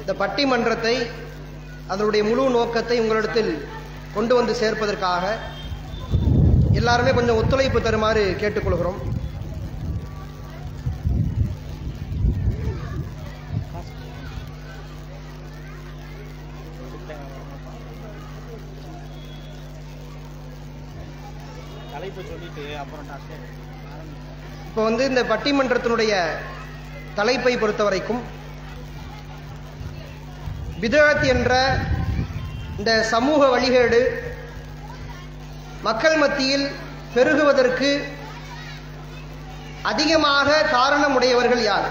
இந்த பட்டிமன்றத்தை அதனுடைய முழு நோக்கத்தை உங்களிடத்தில் கொண்டு வந்து சேர்ப்பதற்காக எல்லாருமே கொஞ்சம் ஒத்துழைப்பு தருமாறு கேட்டுக்கொள்கிறோம். தலைப்பு சொல்லிட்டு அப்புறம் டாக்டர் இப்போ வந்து இந்த பட்டிமன்றத்தினுடைய தலைப்பை பொறுத்த வரைக்கும் பிதழத் என்ற இந்த சமூக வழிகேடு மக்கள் மத்தியில் பெருகுவதற்கு அதிகமாக காரணமுடையவர்கள் யார்?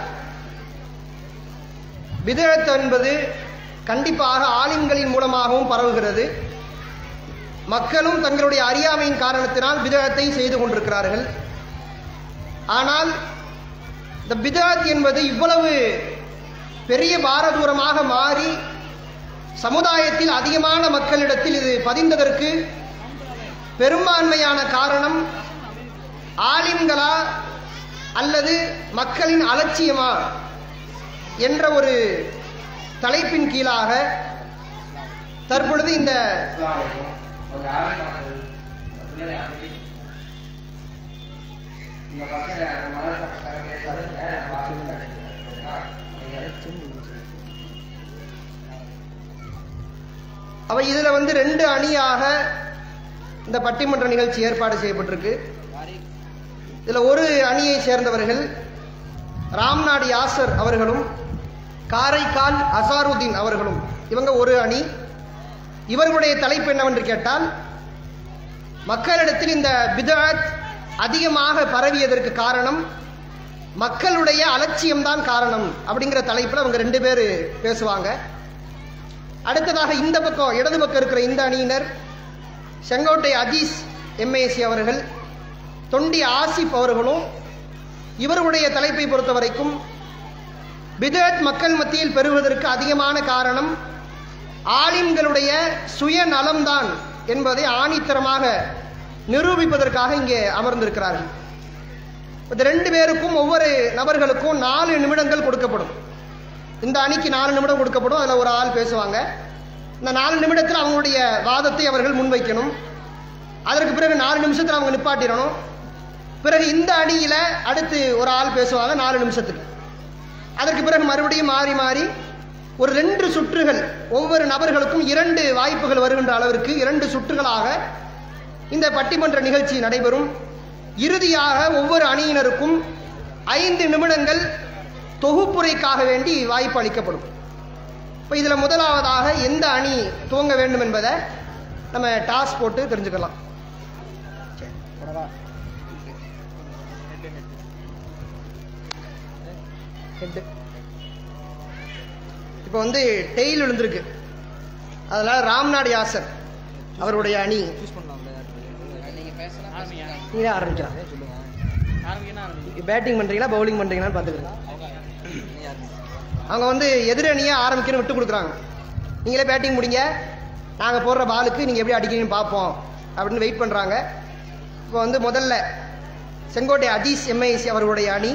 பிதழத் என்பது கண்டிப்பாக ஆலிம்களின் மூலமாகவும் பரவுகிறது. மக்களும் தங்களுடைய அறியாமையின் காரணத்தினால் விதழத்தை செய்து கொண்டிருக்கிறார்கள். ஆனால் இந்த பிதாத் என்பது இவ்வளவு பெரிய பாரதூரமாக மாறி சமுதாயத்தில் அதிகமான மக்களிடத்தில் இது பதிந்ததற்கு பெரும்பான்மையான காரணம் ஆலிம்களா அல்லது மக்களின் அலட்சியமா என்ற ஒரு தலைப்பின் கீழாக தற்பொழுது இந்த அவை இதில் வந்து ரெண்டு அணியாக இந்த பட்டிமன்ற நிகழ்ச்சி ஏற்பாடு செய்யப்பட்டிருக்கு. இதில் ஒரு அணியை சேர்ந்தவர்கள் ராம்நாடு யாசர் அவர்களும் காரைக்கால் அசாருதீன் அவர்களும். இவங்க ஒரு அணி. இவர்களுடைய தலைப்பு என்னவென்று கேட்டால் மக்களிடத்தில் இந்த பிதாத் அதிகமாக பரவியதற்கு காரணம் மக்களுடைய அலட்சியம்தான் காரணம் அப்படிங்கிற தலைப்பில் அவங்க ரெண்டு பேர் பேசுவாங்க. அடுத்ததாக இந்த பக்கம் இடது பக்கம் இருக்கிற இந்த அணியினர் செங்கோட்டை அஜீஸ் எம்ஏசி அவர்கள் தொண்டி ஆசிப் அவர்களும் இவர்களுடைய தலைப்பை பொறுத்த வரைக்கும் பிதத் மக்கள் மத்தியில் பெறுவதற்கு அதிகமான காரணம் ஆலிம்களுடைய சுயநலம்தான் என்பதை ஆணித்தரமாக நிரூபிப்பதற்காக இங்கே அமர்ந்திருக்கிறார்கள். இந்த ரெண்டு பேருக்கும் ஒவ்வொரு நபர்களுக்கும் நாலு நிமிடங்கள் கொடுக்கப்படும். இந்த அணிக்கு நாலு நிமிடம் கொடுக்கப்படும். அதில் ஒரு ஆள் பேசுவாங்க. இந்த நாலு நிமிடத்தில் அவங்களுடைய வாதத்தை அவர்கள் முன்வைக்கணும். அதற்கு பிறகு நாலு நிமிஷத்தில் அவங்க நிப்பாட்டிடணும். பிறகு இந்த அணியில் அடுத்து ஒரு ஆள் பேசுவாங்க நாலு நிமிஷத்துக்கு. அதற்கு பிறகு மறுபடியும் மாறி மாறி ஒரு ரெண்டு சுற்றுகள் ஒவ்வொரு நபர்களுக்கும் இரண்டு வாய்ப்புகள் வருகின்ற அளவிற்கு இரண்டு சுற்றுகளாக இந்த பட்டிமன்ற நிகழ்ச்சி நடைபெறும். இறுதியாக ஒவ்வொரு அணியினருக்கும் ஐந்து நிமிடங்கள் தொகுப்புரைக்காக வேண்டி வாய்ப்பு அளிக்கப்படும். இப்போ இதில் முதலாவதாக எந்த அணி துவங்க வேண்டும் என்பதை நம்ம டாஸ் போட்டு தெரிஞ்சுக்கலாம். இப்போ வந்து டெய்ல் விழுந்திருக்கு. அதனால ராம்நாடு யாசர் அவருடைய அணி. நீங்களே ஆரம்பிக்கலாம். பேட்டிங் பண்றீங்களா பவுலிங் பண்றீங்களான்னு பார்த்துக்கிறேன். அவங்க வந்து எதிரணியை ஆரம்பிக்கணும் விட்டு கொடுக்குறாங்க. நீங்களே பேட்டிங் முடிங்க. நாங்கள் போடுற பாலுக்கு நீங்கள் எப்படி அடிக்கிறீங்கன்னு பார்ப்போம். அப்படின்னு வெயிட் பண்ணுறாங்க இப்போ வந்து முதல்ல செங்கோட்டை அதீஸ் எம்ஐசி அவர்களுடைய அணி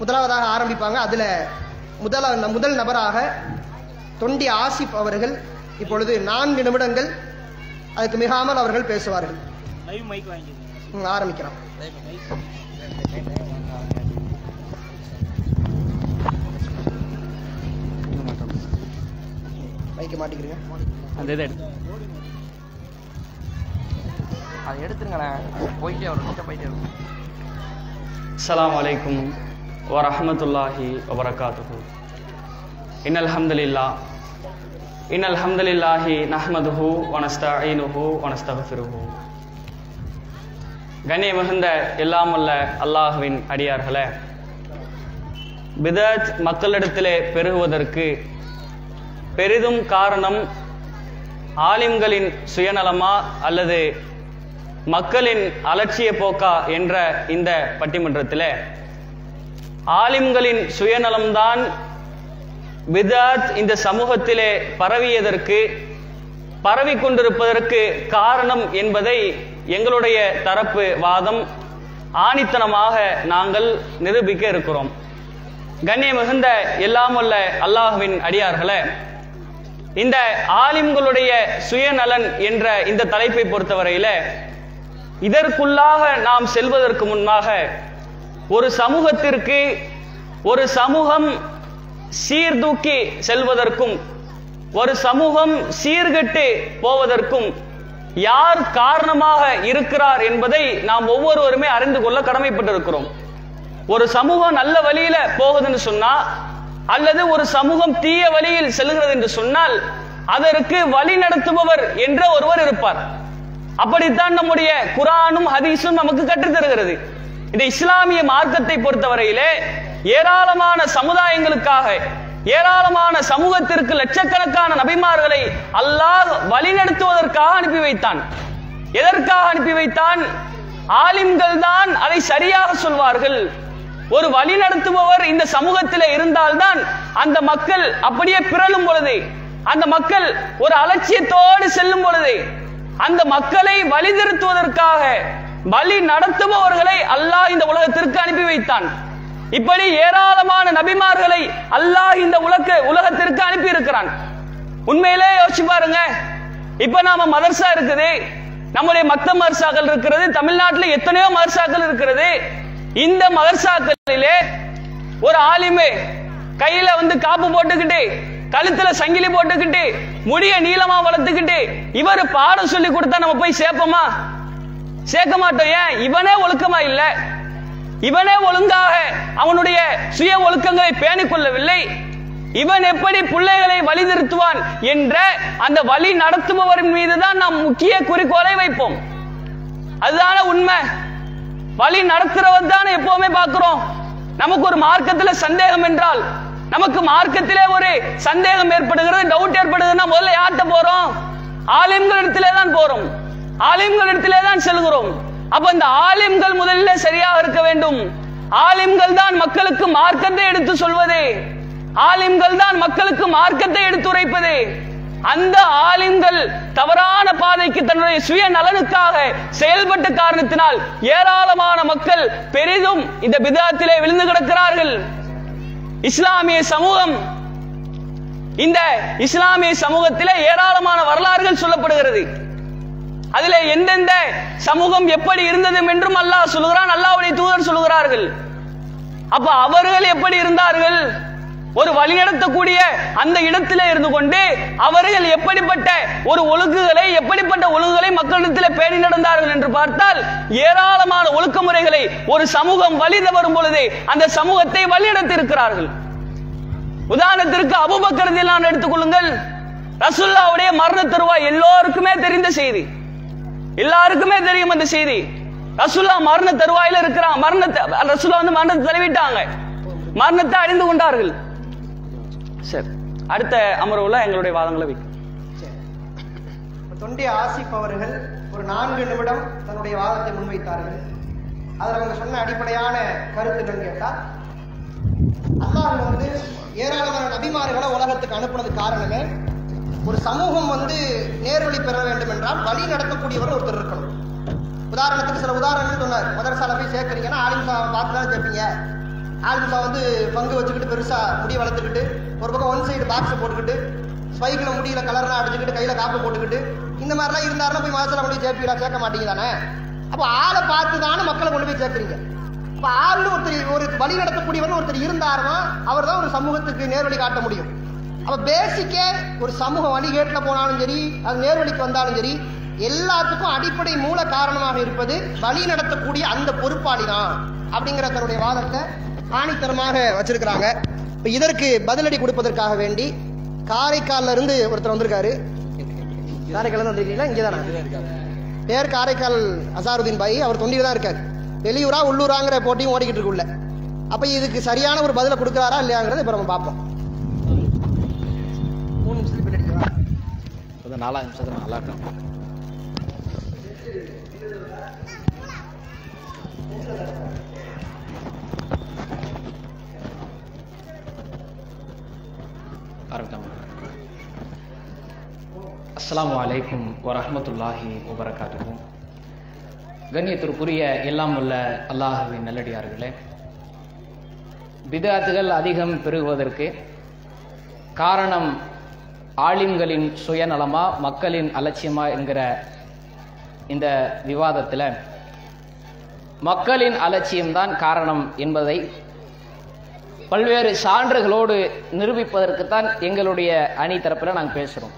முதலாவதாக ஆரம்பிப்பாங்க. அதில் முதல முதல் நபராக தொண்டி ஆசிப் அவர்கள் இப்பொழுது நான்கு நிமிடங்கள் அதுக்கு மிகாமல் அவர்கள் பேசுவார்கள். லைவ் பைக்கை மாட்டிக்கிறீங்க? அந்த இதை எடுத்து. அதை எடுத்துருங்களேன் போயிட்டே வரும். கிட்ட போயிட்டே வரும். அஸ்லாம் வலைக்கும் வரமத்துல்லாஹி வபரகாத்து இன் அல்ஹம்துலில்லா இன் அல்ஹம்துலில்லாஹி நஹ்மதுஹு வனஸ்தீனுஹு வனஸ்தகஃபிருஹு கண்ணிய மிகுந்த எல்லாமுள்ள அல்லாஹுவின் அடியார்களே பிதத் மக்களிடத்திலே பெருகுவதற்கு பெரிதும் காரணம் ஆலிம்களின் சுயநலமா அல்லது மக்களின் அலட்சிய போக்கா என்ற இந்த பட்டிமன்றத்தில். ஆலிம்களின் சுயநலம்தான் விதாத் இந்த சமூகத்திலே பரவியதற்கு பரவி கொண்டிருப்பதற்கு காரணம் என்பதை எங்களுடைய தரப்பு வாதம் ஆணித்தனமாக நாங்கள் நிரூபிக்க இருக்கிறோம். கண்ணிய மிகுந்த எல்லாம் அல்லாஹுவின் அடியார்களே இந்த ஆலிம்களுடைய சுயநலன் என்ற இந்த தலைப்பை பொறுத்தவரையில இதற்குள்ளாக நாம் செல்வதற்கு முன்பாக ஒரு சமூகத்திற்கு ஒரு சமூகம் சீர்தூக்கி செல்வதற்கும் ஒரு சமூகம் சீர்கெட்டு போவதற்கும் யார் காரணமாக இருக்கிறார் என்பதை நாம் ஒவ்வொருவருமே அறிந்து கொள்ள கடமைப்பட்டிருக்கிறோம். ஒரு சமூகம் நல்ல வழியில போகுதுன்னு சொன்னா அல்லது ஒரு சமூகம் தீய வழியில் செல்கிறது என்று சொன்னால் அதற்கு வழி நடத்துபவர் என்ற ஒருவர் இருப்பார். அப்படித்தான் நம்முடைய குரானும் ஹதீஸும் நமக்கு கற்றுத் தருகிறது. இந்த இஸ்லாமிய மார்க்கத்தை பொறுத்தவரையிலே ஏராளமான சமுதாயங்களுக்காக ஏராளமான சமூகத்திற்கு லட்சக்கணக்கான நபிமார்களை அல்லாஹ் வழிநடத்துவதற்காக அனுப்பி வைத்தான். எதற்காக அனுப்பி வைத்தான்? ஆலிம்கள் தான் அதை சரியாக சொல்வார்கள். ஒரு வழி நடத்துபவர் இந்த சமூகத்தில் இருந்தால்தான் அந்த மக்கள் அப்படியே பிறழும் பொழுது அந்த மக்கள் ஒரு அலட்சியத்தோடு செல்லும் பொழுது அந்த மக்களை வழி திருத்துவதற்காக வழி நடத்துபவர்களை அல்லாஹ் இந்த உலகத்திற்கு அனுப்பி வைத்தான். இப்படி ஏராளமான நபிமார்களை அல்லாஹ் இந்த உலக உலகத்திற்கு அனுப்பி இருக்கிறான் உண்மையிலே யோசிச்சு பாருங்க. இப்ப நாம மதர்சா இருக்குது நம்முடைய மத்த மதர்சாக்கள் இருக்கிறது தமிழ்நாட்டில் எத்தனையோ மதர்சாக்கள் இருக்கிறது. இந்த மதர்சாக்களிலே ஒரு ஆலிமே கையில வந்து காப்பு போட்டுக்கிட்டு கழுத்துல சங்கிலி போட்டுக்கிட்டு முடிய நீளமா வளர்த்துக்கிட்டு இவர் பாடம் சொல்லி கொடுத்தா நம்ம போய் சேர்ப்போமா? சேர்க்க மாட்டோம். ஏன்? இவனே ஒழுக்கமா இல்ல. இவனே ஒழுங்காக அவனுடைய சுய ஒழுக்கங்களை பேணிக் கொள்ளவில்லை. இவன் எப்படி பிள்ளைகளை வழி நிறுத்துவான் என்ற அந்த வழி நடத்துபவரின் மீதுதான் நாம் முக்கிய குறிக்கோளை வைப்போம். அதுதான உண்மை? வழி நடத்துறவர் தானே எப்பவுமே பாக்குறோம் நமக்கு ஒரு மார்க்கத்துல சந்தேகம் என்றால் நமக்கு மார்க்கத்திலே ஒரு சந்தேகம் ஏற்படுகிறது டவுட் ஏற்படுதுன்னா முதல்ல யார்கிட்ட போறோம்? ஆலிம்களிடத்திலே தான் போறோம். ஆலிம்களிடத்திலே தான் செல்கிறோம். அப்ப இந்த ஆலிம்கள் முதலில் சரியாக இருக்க வேண்டும். ஆலிம்கள் தான் மக்களுக்கு மார்க்கத்தை எடுத்து சொல்வது. ஆலிம்கள் தான் மக்களுக்கு மார்க்கத்தை எடுத்துரைப்பது. அந்த ஆலிம்கள் தவறான பாதைக்கு தன்னுடைய சுய நலனுக்காக செயல்பட்ட காரணத்தினால் ஏராளமான மக்கள் பெரிதும் இந்த பிதாத்திலே விழுந்து கிடக்கிறார்கள். இஸ்லாமிய சமூகம் இந்த இஸ்லாமிய சமூகத்திலே ஏராளமான வரலாறுகள் சொல்லப்படுகிறது. அதுல எந்தெந்த சமூகம் எப்படி இருந்தது என்றும் அல்லாஹ் சொல்லுகிறான் அல்லாவுடைய தூதர் சொல்லுகிறார்கள். அப்ப அவர்கள் எப்படி இருந்தார்கள்? ஒரு வழிநடத்தக்கூடிய அந்த இடத்திலே இருந்து கொண்டு அவர்கள் எப்படிப்பட்ட ஒரு ஒழுங்குகளை எப்படிப்பட்ட ஒழுங்குகளை மக்களிடத்தில் பேணி நடந்தார்கள் என்று பார்த்தால் ஏராளமான ஒழுக்க முறைகளை ஒரு சமூகம் வழி வரும் பொழுது அந்த சமூகத்தை வழிநடத்தி இருக்கிறார்கள் உதாரணத்திற்கு அபுபக்கரத்தில் நான் எடுத்துக்கொள்ளுங்கள் ரசுல்லாவுடைய மரண தருவாய் எல்லோருக்குமே தெரிந்த செய்தி. எல்லாருக்குமே தெரியும் அந்த செய்தி. ரசுல்லா மரண தருவாயில இருக்கிறான். மரணத்தை ரசுல்லா வந்து மரணத்தை தழுவிட்டாங்க. மரணத்தை அழிந்து கொண்டார்கள். சரி. அடுத்த அமர்வுல எங்களுடைய வாதங்களை வைக்கும். தொண்டை ஆசிப் அவர்கள் ஒரு நான்கு நிமிடம் தன்னுடைய வாதத்தை முன்வைத்தார்கள். அதில் அவங்க சொன்ன அடிப்படையான கருத்து என்னன்னு கேட்டா அல்லாஹ் வந்து ஏராளமான நபிமார்களை உலகத்துக்கு அனுப்புனது காரணமே ஒரு சமூகம் வந்து நேர்வழி பெற வேண்டும் என்றால் வழி நடத்தக்கூடியவர் ஒருத்தர் இருக்கணும். உதாரணத்துக்கு சில உதாரணங்கள் சொன்னார். மதரசால போய் சேர்க்குறீங்கன்னா ஆலிம்சா பார்த்து தான் சேர்ப்பீங்க? ஆலிம்சா வந்து பங்கு வச்சுக்கிட்டு பெருசாக முடி வளர்த்துக்கிட்டு ஒரு பக்கம் ஒன் சைடு பாக்ஸை போட்டுக்கிட்டு ஸ்பைக்கில் முடியில் கலர்லாம் அடிச்சுக்கிட்டு கையில் காப்பு போட்டுக்கிட்டு இந்த மாதிரிலாம் இருந்தாருன்னா போய் மாதத்தில் கொண்டு போய் சேர்ப்பீங்களா சேர்க்க மாட்டீங்க தானே? அப்போ ஆளை பார்த்து தானே மக்களை கொண்டு போய் சேர்க்குறீங்க. இப்போ ஆள்னு ஒருத்தர் ஒரு வழி நடத்தக்கூடியவர் ஒருத்தர் இருந்தாருன்னா அவர் தான் ஒரு சமூகத்துக்கு நேர்வழி காட்ட முடியும். அப்போ பேசிக்கே ஒரு சமூக வழிகேட்டில் போனாலும் சரி அது நேர்வழிக்கு வந்தாலும் சரி எல்லாத்துக்கும் அடிப்படை மூல காரணமாக இருப்பது வழி நடத்தக்கூடிய அந்த பொறுப்பாளி தான் அப்படிங்கிற தன்னுடைய வாதத்தை ஆணித்தரமாக வச்சிருக்கிறாங்க. இப்போ இதற்கு பதிலடி கொடுப்பதற்காக வேண்டி காரைக்கால்ல இருந்து ஒருத்தர் வந்திருக்காரு. காரைக்கால் இருந்து வந்திருக்கீங்களா? இங்கே தானே பேர் காரைக்கால் அசாருதீன் பாய். அவர் தொண்டியில் தான் இருக்கார். வெளியூரா உள்ளூராங்கிற போட்டியும் ஓடிக்கிட்டு இருக்குள்ள அப்போ இதுக்கு சரியான ஒரு பதிலை கொடுக்குறாரா இல்லையாங்கிறத இப்போ நம்ம பார்ப்போம். மூணு நிமிஷத்துக்கு பின்னாடி நாலாம் நிமிஷத்துல நல்லா இருக்கும் ஆரம்பிக்கலாம் அஸ்லாம் வலைக்கும் வரமத்துல்லாஹி வபரகாத்துஹு. கண்ணியத்திற்குரிய எல்லாம் உள்ள அல்லாஹுவின் நல்லடியார்களே விதாத்துகள் அதிகம் பெருகுவதற்கு காரணம் ஆலிம்களின் சுயநலமா மக்களின் அலட்சியமா என்கிற இந்த விவாதத்தில் மக்களின் அலட்சியம்தான் காரணம் என்பதை பல்வேறு சான்றுகளோடு நிரூபிப்பதற்குத்தான் எங்களுடைய அணி தரப்பில் நாங்கள் பேசுகிறோம்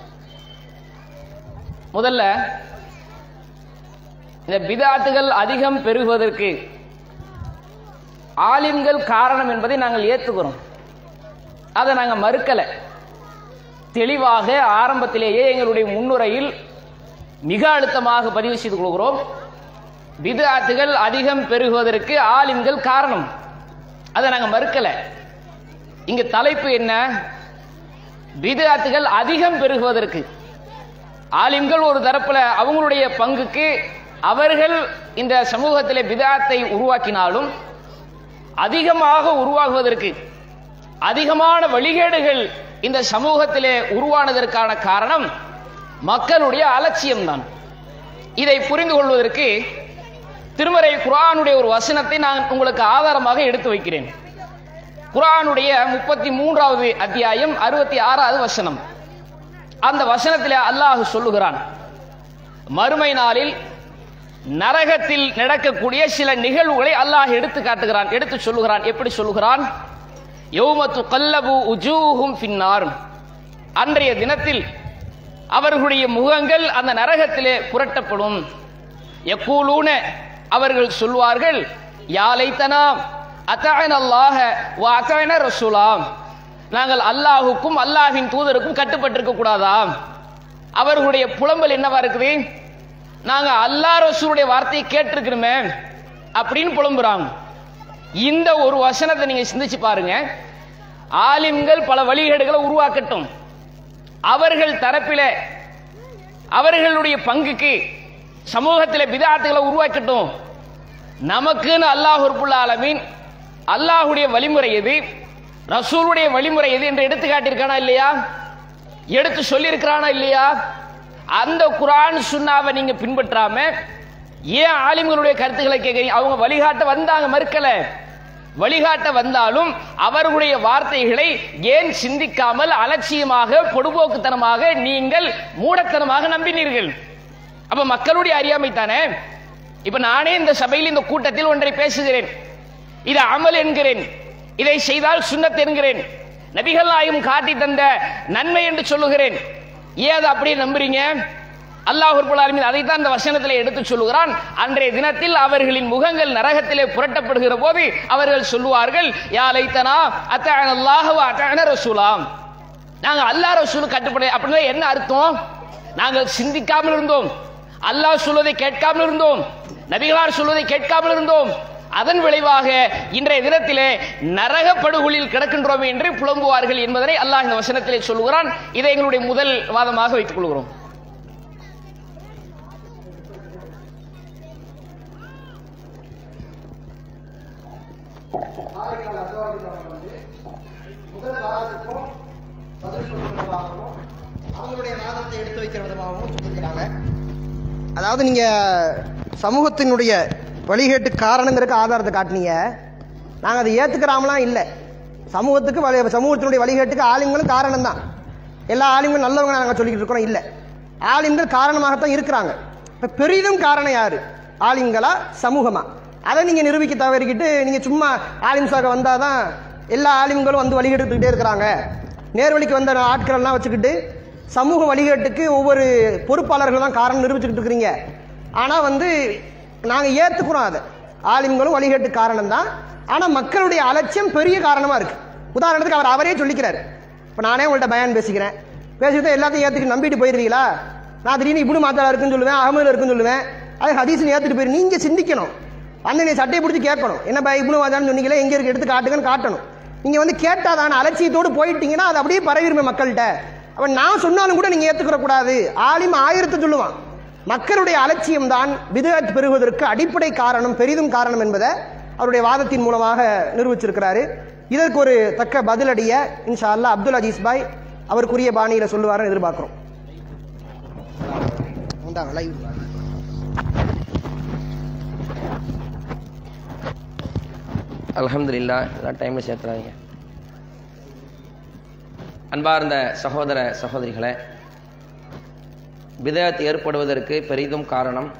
முதல்ல இந்த பிதாத்துகள் அதிகம் பெருகுவதற்கு ஆலிம்கள் காரணம் என்பதை நாங்கள் ஏற்றுக்கிறோம். அதை நாங்கள் மறுக்கலை. தெளிவாக ஆரம்பத்திலேயே எங்களுடைய முன்னுரையில் மிக அழுத்தமாக பதிவு செய்து கொள்கிறோம். பிதாத்துகள் அதிகம் பெருகுவதற்கு ஆலிம்கள் காரணம். அதை நாங்கள் மறுக்கலை. இங்க தலைப்பு என்ன? விதாத்துகள் அதிகம் பெருகுவதற்கு. ஆலிம்கள் ஒரு தரப்புல அவங்களுடைய பங்குக்கு அவர்கள் இந்த சமூகத்தில் விதாத்தை உருவாக்கினாலும் அதிகமாக உருவாகுவதற்கு அதிகமான வழிகேடுகள் இந்த சமூகத்திலே உருவானதற்கான காரணம் மக்களுடைய அலட்சியம்தான். இதை புரிந்து கொள்வதற்கு திருமறை குரானுடைய ஒரு வசனத்தை நான் உங்களுக்கு ஆதாரமாக எடுத்து வைக்கிறேன். குரானுடைய முப்பத்தி மூன்றாவது அத்தியாயம் அறுபத்தி ஆறாவது வசனம். அந்த வசனத்தில் அல்லாஹ் சொல்லுகிறான் மறுமை நாளில் நரகத்தில் நடக்கக்கூடிய சில நிகழ்வுகளை அல்லாஹ் எடுத்து காட்டுகிறான். எடுத்து சொல்லுகிறான். எப்படி சொல்லுகிறான்? யௌமத்து கல்லபு உஜூஹும் பின்னார் அன்றைய தினத்தில் அவர்களுடைய முகங்கள் அந்த நரகத்திலே புரட்டப்படும். எக்கூலூன அவர்கள் சொல்வார்கள் யாலைத்தனா அத்தகன் அல்லாஹ வா ரசூலாம். நாங்கள் அல்லாஹுக்கும் அல்லாஹின் தூதருக்கும் கட்டுப்பட்டிருக்க கூடாதா அவர்களுடைய புலம்பல் என்னவா இருக்குது? நாங்கள் அல்லாஹ் ரசூலுடைய வார்த்தையை கேட்டிருக்கிறோமே அப்படின்னு புலம்புறாங்க. இந்த ஒரு வசனத்தை நீங்க சிந்திச்சு பாருங்க. ஆலிம்கள் பல வழிகேடுகளை உருவாக்கட்டும். அவர்கள் தரப்பில அவர்களுடைய பங்குக்கு சமூகத்தில் பிதாத்துகளை உருவாக்கட்டும். நமக்குன்னு அல்லாஹ் உறுப்புள்ள ஆலமீன் அல்லாஹுடைய வழிமுறை எது? ரசூலுடைய வழிமுறை எது என்று எடுத்து காட்டியிருக்கானா இல்லையா? எடுத்து சொல்லியிருக்கிறானா இல்லையா? அந்த குரான் சுண்ணாவை நீங்க பின்பற்றாம ஏன் ஆலிம்களுடைய கருத்துக்களை கேட்கறீங்க? அவங்க வழிகாட்ட வந்தாங்க மறுக்கல. வழிகாட்ட வந்தாலும் அவர்களுடைய வார்த்தைகளை ஏன் சிந்திக்காமல் அலட்சியமாக பொடுபோக்குத்தனமாக நீங்கள் மூடத்தனமாக நம்பினீர்கள்? அப்ப மக்களுடைய அறியாமை தானே? இப்ப நானே இந்த சபையில் இந்த கூட்டத்தில் ஒன்றை பேசுகிறேன். இது அமல் என்கிறேன். இதை செய்தால் சுண்ணத் என்கிறேன். நபிகள் நாயும் காட்டி தந்த நன்மை என்று சொல்லுகிறேன். ஏன் அதை அப்படியே நம்புறீங்க? அல்லாஹ் ஆலமீன் அதைத்தான் இந்த வசனத்திலே எடுத்து சொல்லுகிறான். அன்றைய தினத்தில் அவர்களின் முகங்கள் நரகத்திலே புரட்டப்படுகிற போது அவர்கள் சொல்லுவார்கள் யா லைத்தனா அத்தான அல்லாஹ் அத்தான ரசூலாம் நாங்கள் அல்லாஹ் ரசூலு கட்டுப்பட அப்படின்னா என்ன அர்த்தம்? நாங்கள் சிந்திக்காமல் இருந்தோம். அல்லாஹ் சொல்வதை கேட்காமல் இருந்தோம். நபிகளார் சொல்வதை கேட்காமல் இருந்தோம். அதன் விளைவாக இன்றைய தினத்திலே நரக படுகொலில் கிடக்கின்றோம் என்று புலம்புவார்கள் என்பதனை அல்லாஹ் இந்த வசனத்திலே சொல்லுகிறான். இதை எங்களுடைய முதல் வாதமாக வைத்துக் கொள்கிறோம். முதல் பதில் அவங்களுடைய வாதத்தை எடுத்து வைக்கிற விதமாகவும் சொல்லியிருக்கிறாங்க. அதாவது நீங்க சமூகத்தினுடைய வழிகேட்டு காரணங்கிறதுக்கு ஆதாரத்தை காட்டினீங்க. நாங்கள் அதை ஏற்றுக்கிறாமலாம் இல்லை. சமூகத்துக்கு வழி சமூகத்தினுடைய வழிகேட்டுக்கு ஆளுங்களும் காரணம் தான் எல்லா ஆளுங்களும் நல்லவங்க நாங்கள் சொல்லிக்கிட்டு இருக்கிறோம் இல்லை. ஆளுங்கள் காரணமாகத்தான் இருக்கிறாங்க. இப்போ பெரிதும் காரணம் யார்? ஆளுங்களா சமூகமா? அதை நீங்கள் நிரூபிக்க தவறிக்கிட்டு நீங்கள் சும்மா ஆலிம் வந்தால் தான் எல்லா ஆளுங்களும் வந்து வழிகெடுத்துக்கிட்டே இருக்கிறாங்க. நேர்வழிக்கு வந்த ஆட்களெல்லாம் வச்சுக்கிட்டு சமூக வழிகேட்டுக்கு ஒவ்வொரு பொறுப்பாளர்கள் தான் காரணம் நிரூபிச்சுக்கிட்டு இருக்கிறீங்க. ஆனால் வந்து நாங்கள் ஏற்றுக்கிறோம் அதை ஆலிம்களும் வழிகேட்டு காரணம் தான் ஆனால் மக்களுடைய அலட்சியம் பெரிய காரணமாக இருக்கு. உதாரணத்துக்கு அவர் அவரே சொல்லிக்கிறார். இப்போ நானே உங்கள்கிட்ட பயன் பேசிக்கிறேன். பேசிட்டு எல்லாத்தையும் ஏற்றுக்கு நம்பிட்டு போயிருவீங்களா? நான் திடீர்னு இப்படி மாத்தாளா இருக்குன்னு சொல்லுவேன் அகமதில் இருக்குன்னு சொல்லுவேன். அது ஹதீஸ்னு ஏற்றுட்டு போயிரு. நீங்கள் சிந்திக்கணும். வந்து நீ சட்டையை பிடிச்சி கேட்கணும். என்ன பை இப்படி வாதான்னு சொன்னீங்களே எங்கே இருக்கு? எடுத்து காட்டுங்கன்னு காட்டணும். நீங்கள் வந்து கேட்டாதான அலட்சியத்தோடு போயிட்டீங்கன்னா அது அப்படியே பரவிருமே மக்கள்கிட்ட. அவன் நான் சொன்னாலும் கூட நீங்கள் ஏற்றுக்கிற கூடாது ஆலிம் ஆயிரத்தை சொல்லுவான். மக்களுடைய அலட்சியம்தான் தான் பெறுவதற்கு அடிப்படை காரணம் பெரிதும் காரணம் என்பதை அவருடைய வாதத்தின் மூலமாக நிரூபிச்சிருக்கிறாரு. இதற்கு ஒரு தக்க பதிலடிய இன்ஷா அல்லா அப்துல் அஜீஸ் பாய் அவருக்குரிய பாணியில சொல்லுவாருன்னு எதிர்பார்க்கிறோம். அலமதுல்லா live. டைமில் சேர்த்துறாதீங்க. அன்பார்ந்த சகோதர சகோதரிகளை பிதத் ஏற்படுவதற்கு பெரிதும் காரணம்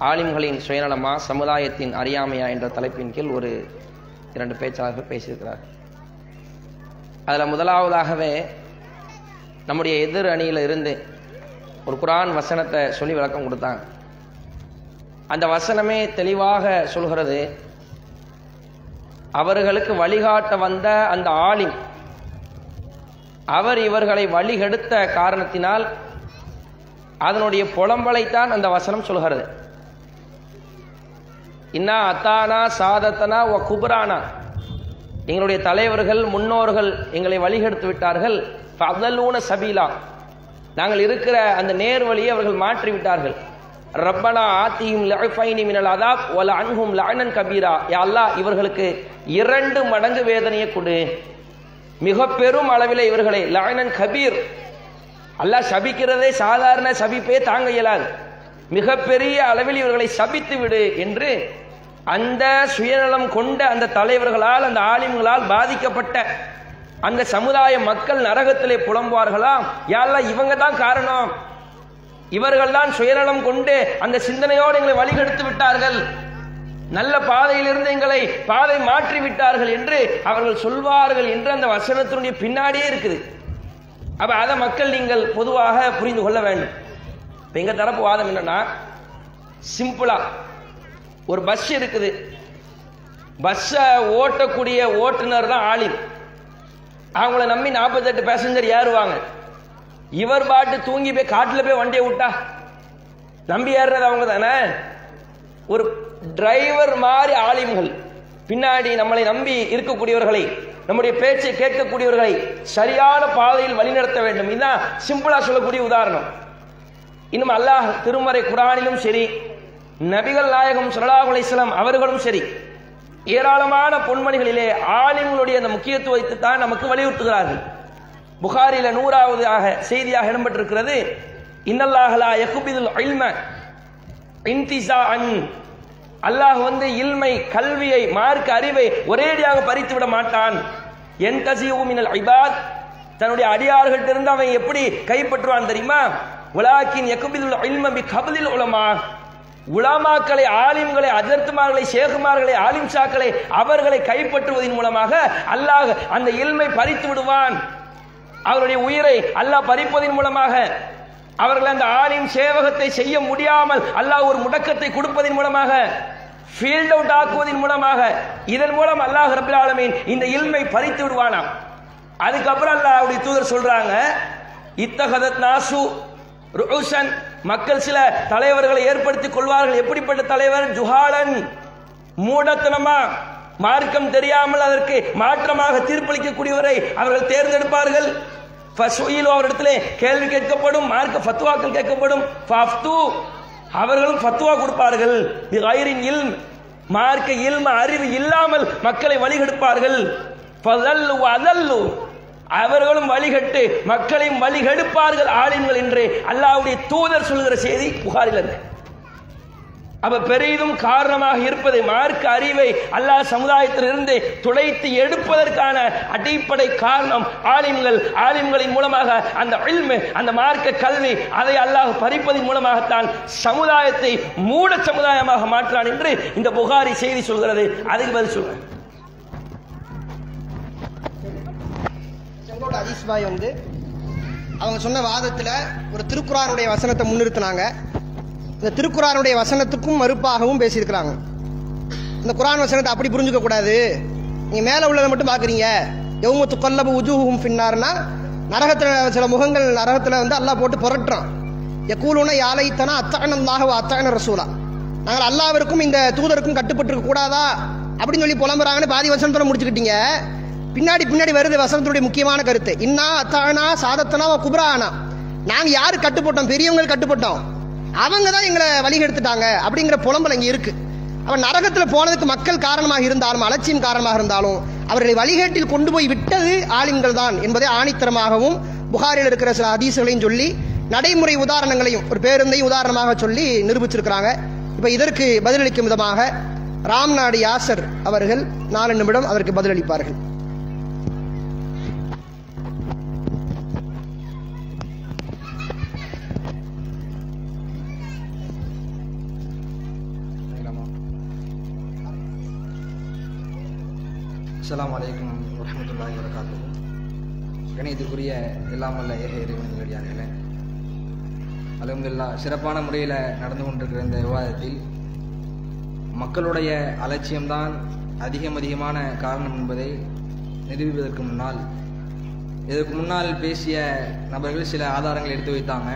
ஆலிம்களின் சுயநலமா சமுதாயத்தின் அறியாமையா என்ற தலைப்பின் கீழ் ஒரு இரண்டு பேச்சாளர்கள் பேசியிருக்கிறார். அதில் முதலாவதாகவே நம்முடைய எதிர் அணியில் இருந்து ஒரு குரான் வசனத்தை சொல்லி விளக்கம் கொடுத்தாங்க. அந்த வசனமே தெளிவாக சொல்கிறது அவர்களுக்கு வழிகாட்ட வந்த அந்த ஆலிம் அவர் இவர்களை வழிகெடுத்த காரணத்தினால் அதனுடைய புலம்பலைத்தான் அந்த வசனம் சொல்கிறது இன்னா அத்தானா சாதத்தனா ஒ குபரானா. எங்களுடைய தலைவர்கள் முன்னோர்கள் எங்களை வழிகெடுத்து விட்டார்கள். ஃபதலூன சபீலா. நாங்கள் இருக்கிற அந்த நேர் வழியை அவர்கள் மாற்றி விட்டார்கள். ரப்பனா ஆத்தியும் லஃபைனி மினல் அதாப் ஒல அன்ஹும் லஅனன் கபீரா. யா அல்லாஹ் இவர்களுக்கு இரண்டு மடங்கு வேதனையை கொடு. மிக பெரும் அளவிலே இவர்களை லஅனன் கபீர் அல்லாஹ் சபிக்கிறதே சாதாரண சபிப்பே தாங்க இயலாது. மிகப்பெரிய அளவில் இவர்களை சபித்து விடு என்று அந்த சுயநலம் கொண்ட அந்த தலைவர்களால் அந்த ஆலிம்களால் பாதிக்கப்பட்ட அந்த சமுதாய மக்கள் நரகத்திலே புலம்புவார்களாம் யாரெல்லாம் இவங்க தான் காரணம். இவர்கள் தான் சுயநலம் கொண்டு அந்த சிந்தனையோடு எங்களை வழிகெடுத்து விட்டார்கள். நல்ல பாதையிலிருந்து எங்களை பாதை மாற்றி விட்டார்கள் என்று அவர்கள் சொல்வார்கள் என்று அந்த வசனத்தினுடைய பின்னாடியே இருக்குது. அப்ப அதை மக்கள் நீங்கள் பொதுவாக புரிந்து கொள்ள வேண்டும். இப்ப எங்க தரப்பு வாதம் என்னன்னா சிம்பிளா ஒரு பஸ் இருக்குது. பஸ்ஸை ஓட்டக்கூடிய ஓட்டுநர் தான் ஆளில் அவங்கள நம்பி நாற்பத்தெட்டு பேசஞ்சர் ஏறுவாங்க. இவர் பாட்டு தூங்கி போய் காட்டில் போய் வண்டியை விட்டா? நம்பி ஏறுறது அவங்க தானே? ஒரு டிரைவர் மாதிரி ஆலிம்கள். பின்னாடி நம்மளை நம்பி இருக்கக்கூடியவர்களை நம்முடைய பேச்சை கேட்கக்கூடியவர்களை சரியான பாதையில் வழிநடத்த வேண்டும். இதுதான் சிம்பிளா சொல்லக்கூடிய உதாரணம். இன்னும் அல்லாஹ் திருமறை குரானிலும் சரி நபிகள் நாயகம் ஸல்லல்லாஹு அவர்களும் சரி ஏராளமான பொன்மணிகளிலே ஆலிம்களுடைய அந்த முக்கியத்துவத்தை தான் நமக்கு வலியுறுத்துகிறார்கள். புகாரில நூறாவது ஆக செய்தியாக இடம்பெற்றிருக்கிறது இன்னல்லாஹலா யகுபிதுல் இல்ம இன்திசா அன் அல்லாஹ் வந்து இல்மை கல்வியை மார்க்க அறிவை ஒரேடியாக பறித்து விட மாட்டான். என் மினல் ஐபாத். தன்னுடைய அடியார்கள்ட்ட இருந்து அவன் எப்படி கைப்பற்றுவான் தெரியுமா? உலாக்கின் எக்குபில் உள்ள பி கபலில் உலமா. உலமாக்களை ஆலிம்களை அஜர்த்துமார்களை ஷேகுமார்களை ஆலிம் சாக்களை அவர்களை கைப்பற்றுவதன் மூலமாக அல்லாஹ் அந்த இல்மை பறித்து விடுவான். அவருடைய உயிரை அல்லாஹ் பறிப்பதன் மூலமாக அவர்கள் அந்த ஆலிம் சேவகத்தை செய்ய முடியாமல் அல்லாஹ் ஒரு முடக்கத்தை கொடுப்பதன் மூலமாக ஃபீல்ட் அவுட் ஆக்குவதன் மூலமாக இதன் மூலம் அல்லாஹ் ரபில் ஆலமீன் இந்த இல்மை பறித்து விடுவானாம். அதுக்கப்புறம் அல்லாஹுடைய தூதர் சொல்றாங்க இத்தகதத் நாசு ருஷன் மக்கள் சில தலைவர்களை ஏற்படுத்திக் கொள்வார்கள். எப்படிப்பட்ட தலைவர்? ஜுஹாலன் மூடத்தனமா மார்க்கம் தெரியாமல் அதற்கு மாற்றமாக தீர்ப்பளிக்கக்கூடியவரை அவர்கள் தேர்ந்தெடுப்பார்கள். அவரிடத்திலே கேள்வி கேட்கப்படும் மார்க்க ஃபத்துவாக்கள் கேட்கப்படும். அவர்களும் ஃபத்வா கொடுப்பார்கள். பிகைரின் இல் மார்க்க இல்ம அறிவு இல்லாமல் மக்களை வழிகெடுப்பார்கள். அதல்லு அவர்களும் வழிகட்டு மக்களையும் வழிகெடுப்பார்கள் ஆலிம்கள் என்று அல்லாவுடைய தூதர் சொல்கிற செய்தி புகாரில் இருக்கு. அப்ப பெரிதும் காரணமாக இருப்பது மார்க்க அறிவை அல்லாஹ் சமுதாயத்திலிருந்து துளைத்து எடுப்பதற்கான அடிப்படை காரணம் ஆலிம்கள். ஆலிம்களின் மூலமாக அந்த இல்மு அந்த மார்க்க கல்வி அதை அல்லாஹ் பறிப்பதன் மூலமாகத்தான் சமுதாயத்தை மூட சமுதாயமாக மாற்றான் என்று இந்த புகாரி செய்தி சொல்கிறது. அதுக்கு பதில் சொல்றேன். செங்கோட்டை ஹதீஸ் பாய் வந்து அவங்க சொன்ன வாதத்தில் ஒரு திருக்குறாருடைய வசனத்தை முன்னிறுத்தினாங்க. இந்த திருக்குறானுடைய வசனத்துக்கும் மறுப்பாகவும் பேசியிருக்கிறாங்க. இந்த குரான் வசனத்தை அப்படி புரிஞ்சுக்க கூடாது. நீங்க மேல உள்ளதை மட்டும் பாக்குறீங்க எவ்வளவு கொல்லபு உஜூஹும் பின்னார்னா நரகத்துல சில முகங்கள் நரகத்துல வந்து அல்லாஹ் போட்டு புரட்டுறான். எக்கூலுனா யாலைத்தனா அத்தகனந்தாக அத்தகன ரசூலா. நாங்கள் அல்லாவிற்கும் இந்த தூதருக்கும் கட்டுப்பட்டு கூடாதா? அப்படின்னு சொல்லி புலம்புறாங்கன்னு பாதி வசனத்தோட முடிச்சுக்கிட்டீங்க. பின்னாடி பின்னாடி வருது வசனத்துடைய முக்கியமான கருத்து. இன்னா அத்தானா சாதத்தனா குப்ரானா. நாங்க யாரு கட்டுப்பட்டோம்? பெரியவங்க கட்டுப்பட்டோம். அவங்க தான் எங்களை வழி எடுத்துட்டாங்க அப்படிங்கிற புலம்பல் இங்கே இருக்கு. அவன் நரகத்தில் போனதுக்கு மக்கள் காரணமாக இருந்தாலும் அலட்சியம் காரணமாக இருந்தாலும் அவர்களை வழிகேட்டில் கொண்டு போய் விட்டது ஆலிம்கள் தான் என்பதை ஆணித்தரமாகவும் புகாரில் இருக்கிற சில அதிசங்களையும் சொல்லி நடைமுறை உதாரணங்களையும் ஒரு பேருந்தையும் உதாரணமாக சொல்லி நிரூபிச்சிருக்கிறாங்க. இப்போ இதற்கு பதிலளிக்கும் விதமாக ராம்நாடு யாசர் அவர்கள் நாலு நிமிடம் அதற்கு பதிலளிப்பார்கள். அஸ்லாம் அலைக்கும் வரமத்துல்லாஹி வரகாத்து கணியத்திற்குரிய எல்லாம் வல்ல ஏக இறைவனின் அடியார்களே சிறப்பான முறையில் நடந்து கொண்டிருக்கிற இந்த விவாதத்தில் மக்களுடைய அலட்சியம்தான் அதிகம் அதிகமான காரணம் என்பதை நிரூபிப்பதற்கு முன்னால் இதற்கு முன்னால் பேசிய நபர்கள் சில ஆதாரங்களை எடுத்து வைத்தாங்க.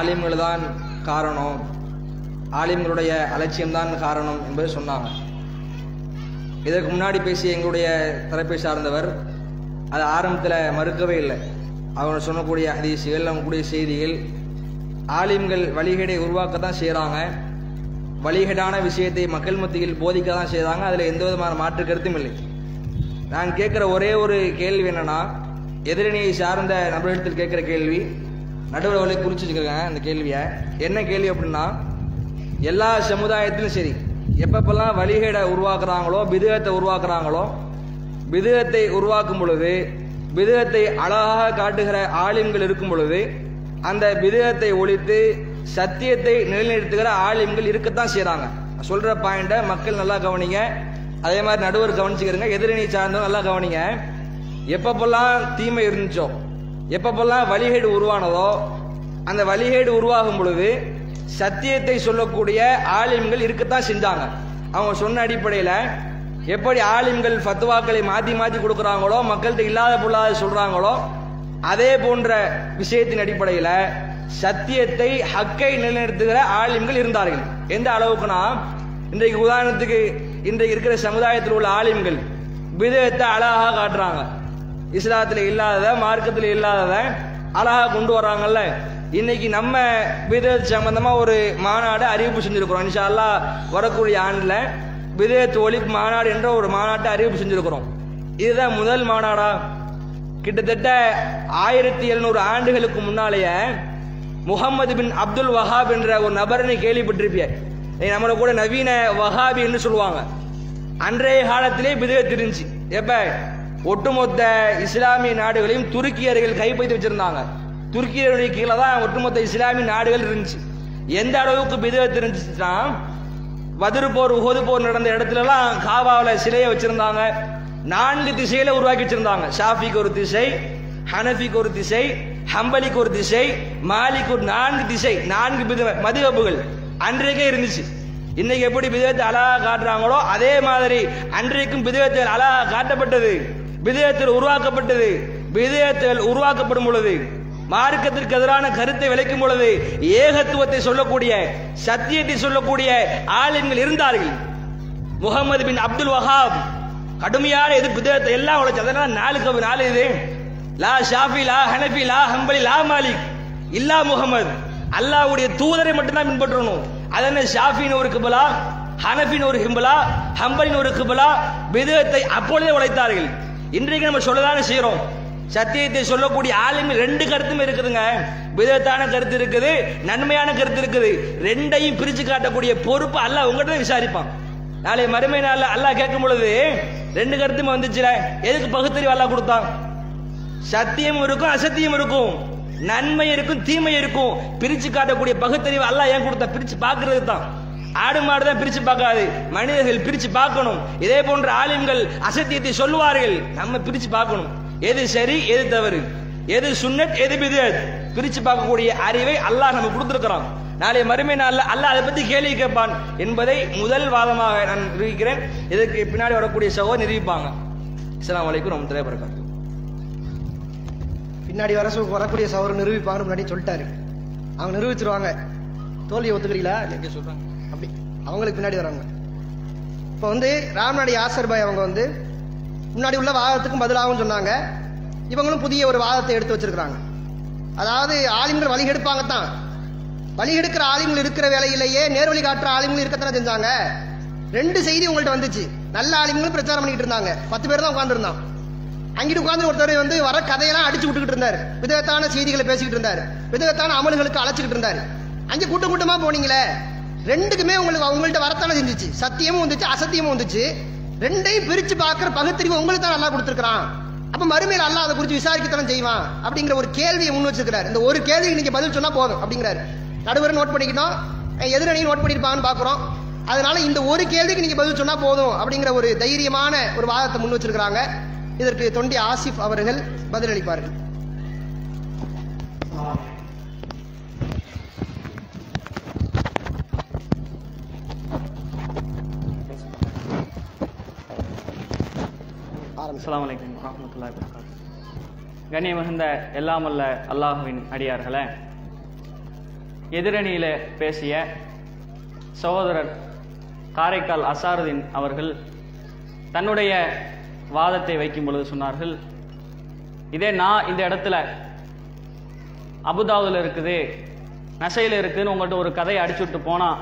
ஆலிம்கள் தான் காரணம். ஆலிம்களுடைய அலட்சியம்தான் காரணம் என்பதை சொன்னாங்க. இதற்கு முன்னாடி பேசிய எங்களுடைய தரப்பை சார்ந்தவர் அது ஆரம்பத்தில் மறுக்கவே இல்லை. அவங்க சொல்லக்கூடிய ஹதீசுகள் அவங்க கூடிய செய்திகள் ஆலிம்கள் வழிகேடை உருவாக்க தான் செய்கிறாங்க வழிகேடான விஷயத்தை மக்கள் மத்தியில் போதிக்க தான் செய்கிறாங்க அதில் எந்த விதமான மாற்று கருத்தும் இல்லை. நான் கேட்குற ஒரே ஒரு கேள்வி என்னென்னா எதிரணியை சார்ந்த நபர்களிடத்தில் கேட்குற கேள்வி நடுவர் வழி குறிச்சு அந்த கேள்வியை. என்ன கேள்வி அப்படின்னா எல்லா சமுதாயத்திலும் சரி எப்பப்பெல்லாம் வழிகேடை உருவாக்குறாங்களோ விதகத்தை உருவாக்குறாங்களோ விதகத்தை உருவாக்கும் பொழுது விதகத்தை அழகாக காட்டுகிற ஆலிம்கள் இருக்கும் பொழுது அந்த விதகத்தை ஒழித்து சத்தியத்தை நிலைநிறுத்துகிற ஆலிம்கள் இருக்கத்தான் செய்கிறாங்க சொல்ற பாயிண்ட்டை மக்கள் நல்லா கவனிங்க. அதே மாதிரி நடுவர் கவனிச்சுக்கிறங்க. எதிரணி சார்ந்தவங்க நல்லா கவனிங்க. எப்பப்பெல்லாம் தீமை இருந்துச்சோ எப்பப்பெல்லாம் வழிகேடு உருவானதோ அந்த வழிகேடு உருவாகும் பொழுது சத்தியத்தை சொல்லக்கூடிய ஆலிம்கள் இருக்கத்தான் செஞ்சாங்க. அவங்க சொன்ன அடிப்படையில் எப்படி ஆலிம்கள் ஃபத்துவாக்களை மாற்றி மாற்றி கொடுக்குறாங்களோ மக்கள்கிட்ட இல்லாத பொருளாத சொல்கிறாங்களோ அதே போன்ற விஷயத்தின் அடிப்படையில் சத்தியத்தை ஹக்கை நிலைநிறுத்துகிற ஆலிம்கள் இருந்தார்கள். எந்த அளவுக்குனா இன்றைக்கு உதாரணத்துக்கு இன்றைக்கு இருக்கிற சமுதாயத்தில் உள்ள ஆலிம்கள் விதத்தை அழகாக காட்டுறாங்க. இஸ்லாத்தில் இல்லாதத மார்க்கத்தில் இல்லாதத அழகாக கொண்டு வராங்கல்ல இன்னைக்கு நம்ம விதத் சம்பந்தமா ஒரு மாநாடு அறிவிப்பு செஞ்சிருக்கிறோம். இன்ஷால்லா வரக்கூடிய ஆண்டுல விதத் ஒழிப்பு மாநாடு என்ற ஒரு மாநாட்டை அறிவிப்பு செஞ்சிருக்கிறோம். இதுதான் முதல் மாநாடா. கிட்டத்தட்ட ஆயிரத்தி எழுநூறு ஆண்டுகளுக்கு முன்னாலேயே முகமது பின் அப்துல் வஹாப் என்ற ஒரு நபரை நீ கேள்விப்பட்டிருப்பிய கூட நவீன வஹாபி என்று சொல்லுவாங்க. அன்றைய காலத்திலே பிதகத் இருந்துச்சு. எப்ப? ஒட்டுமொத்த இஸ்லாமிய நாடுகளையும் துருக்கியர்கள் கைப்பற்றி வச்சிருந்தாங்க. துருக்கியருடைய கீழே தான் ஒட்டுமொத்த இஸ்லாமிய நாடுகள் இருந்துச்சு. எந்த அளவுக்கு பிதவத்து இருந்துச்சுன்னா வதிரு போர் உகது போர் நடந்த இடத்துலலாம் காவாவில் சிலையை வச்சுருந்தாங்க. நான்கு திசையில உருவாக்கி வச்சிருந்தாங்க. ஷாஃபிக்கு ஒரு திசை ஹனஃபிக்கு ஒரு திசை ஹம்பலிக்கு ஒரு திசை மாலிக்கு ஒரு நான்கு திசை நான்கு பிதவ மதுவப்புகள் அன்றைக்கே இருந்துச்சு. இன்னைக்கு எப்படி பிதவத்தை அழகா காட்டுறாங்களோ அதே மாதிரி அன்றைக்கும் பிதவத்தில் அழகா காட்டப்பட்டது. பிதகத்தில் உருவாக்கப்பட்டது. பிதகத்தில் உருவாக்கப்படும் பொழுது மார்க்கத்திற்கு எதிரான கருத்தை விளைக்கும் பொழுது ஏகத்துவத்தை சொல்லக்கூடிய சத்தியத்தை சொல்லக்கூடிய ஆளுங்கள் இருந்தார்கள். முகமது பின் அப்துல் வஹாப் கடுமையான எதிர்ப்பு எல்லாம் உழைச்சதெல்லாம் நாலு நாளுக்கு நாலு இது. லா ஷாஃபி லா ஹனஃபி லா ஹம்பலி லா மாலிக். இல்லா முகமது அல்லாவுடைய தூதரை மட்டும்தான் பின்பற்றணும். அதன ஷாஃபின்னு ஒரு கிபலா ஹனஃபின் ஒரு ஹிம்பலா ஹம்பலின் ஒரு கிபலா விதத்தை அப்பொழுதே உழைத்தார்கள். இன்றைக்கு நம்ம சொல்லதான செய்யறோம் சத்தியத்தை சொல்லக்கூடிய ஆளுமை ரெண்டு கருத்தும் இருக்குதுங்க. விதத்தான கருத்து இருக்குது நன்மையான கருத்து இருக்குது. ரெண்டையும் பிரிச்சு காட்டக்கூடிய பொறுப்பு அல்லாஹ் உங்கள்கிட்ட விசாரிப்பான். நாளை மறுமை நாள் அல்லாஹ் கேட்கும் பொழுது ரெண்டு கருத்துமே வந்துச்சுல எதுக்கு பகுத்தறிவு அல்லா கொடுத்தான்? சத்தியம் இருக்கும் அசத்தியம் இருக்கும். நன்மை இருக்கும் தீமை இருக்கும். பிரிச்சு காட்டக்கூடிய பகுத்தறிவு அல்ல ஏன் கொடுத்தா? பிரிச்சு பாக்குறது தான். ஆடு மாடு தான் பிரிச்சு பார்க்காது. மனிதர்கள் பிரிச்சு பார்க்கணும். இதே போன்ற ஆலிம்கள் அசத்தியத்தை சொல்லுவார்கள். நம்ம பிரிச்சு பார்க்கணும். எது சரி எது தவறு? எது சுன்னத் எது பிதத் பிரிச்சு பார்க்கக்கூடிய அறிவை அல்லாஹ் நம்ம கொடுத்திருக்கிறான். நாளை மறுமை நாள்ல அல்லாஹ் அதை பத்தி கேள்வி கேட்பான் என்பதை முதல் வாதமாக நான் நிரூபிக்கிறேன். இதற்கு பின்னாடி வரக்கூடிய சகோதரர் நிரூபிப்பாங்க. அஸ்ஸலாமு அலைக்கும் ரஹ்மத்துல்லாஹி வபரகாத்துஹு. பின்னாடி வர வரக்கூடிய சவரம் நிரூபிப்பாங்கன்னு முன்னாடி சொல்லிட்டாரு. அவங்க நிரூபிச்சிருவாங்க. தோல்வியை ஒத்துக்கிறீங்களா? எங்க சொல்றாங்க? அப்படி. அவங்களுக்கு பின்னாடி வராங்க. இப்போ வந்து ராம்நாடி ஆசர் பாய் அவங்க வந்து முன்னாடி உள்ள வாதத்துக்கும் பதிலாகவும் சொன்னாங்க. இவங்களும் புதிய ஒரு வாதத்தை எடுத்து வச்சிருக்கிறாங்க. அதாவது ஆளுங்கள் வழி எடுப்பாங்க தான். வழி எடுக்கிற ஆளுங்கள் இருக்கிற வேலையிலேயே நேர்வழி காட்டுற ஆளுங்களும் இருக்கத்தானே செஞ்சாங்க. ரெண்டு செய்தி உங்கள்கிட்ட வந்துச்சு. நல்ல ஆளுங்களும் பிரச்சாரம் பண்ணிட்டு இருந்தாங்க. பத்து பேர் தான் உட்காந்துருந்தான் அங்கிட்டு உட்காந்து ஒருத்தர் வந்து வர கதையெல்லாம் அடிச்சு விட்டுக்கிட்டு இருந்தார். விதத்தான செய்திகளை பேசிக்கிட்டு இருந்தார். விதத்தான அமல்களுக்கு அழைச்சிக்கிட்டு இருந்தார். அங்கே கூட்டம் கூட்டமா போனீங்களே. ரெண்டுக்குமே உங்களுக்கு அவங்கள்ட்ட வரத்தானே செஞ்சுச்சு. சத்தியமும் வந்துச்சு அசத்தியமும் வந்துச்சு. ரெண்டையும் பிரிச்சு பார்க்குற பகுத்தறிவு உங்களுக்கு தான் நல்லா கொடுத்துருக்கான் அப்ப மறுமையில் அல்லா அதை குறித்து விசாரிக்கத்தான் செய்வான். அப்படிங்கிற ஒரு கேள்வியை முன் வச்சிருக்கிறார். இந்த ஒரு கேள்விக்கு நீங்க பதில் சொன்னா போதும் அப்படிங்கிறாரு. நடுவர் நோட் பண்ணிக்கணும். எதிரணியும் நோட் பண்ணியிருப்பாங்கன்னு பார்க்குறோம். அதனால இந்த ஒரு கேள்விக்கு நீங்க பதில் சொன்னா போதும் அப்படிங்கிற ஒரு தைரியமான ஒரு வாதத்தை முன் வச்சிருக்கிறாங்க. இதற்கு தொண்டி ஆசிஃப் அவர்கள் பதிலளிப்பார்கள். அஸ்லாம் வலைக்கம் வரமத்துல்லா வபரகாத்துஹு. கண்ணிய மிகுந்த எல்லாம் அல்லாஹுவின் அடியார்களே எதிரணியில பேசிய சகோதரர் காரைக்கால் அசாருதீன் அவர்கள் தன்னுடைய வாதத்தை வைக்கும் பொழுது சொன்னார்கள் இதே நான் இந்த இடத்துல அபுதாவில் இருக்குது நசையில் இருக்குதுன்னு உங்கள்கிட்ட ஒரு கதையை அடிச்சு விட்டு போனால்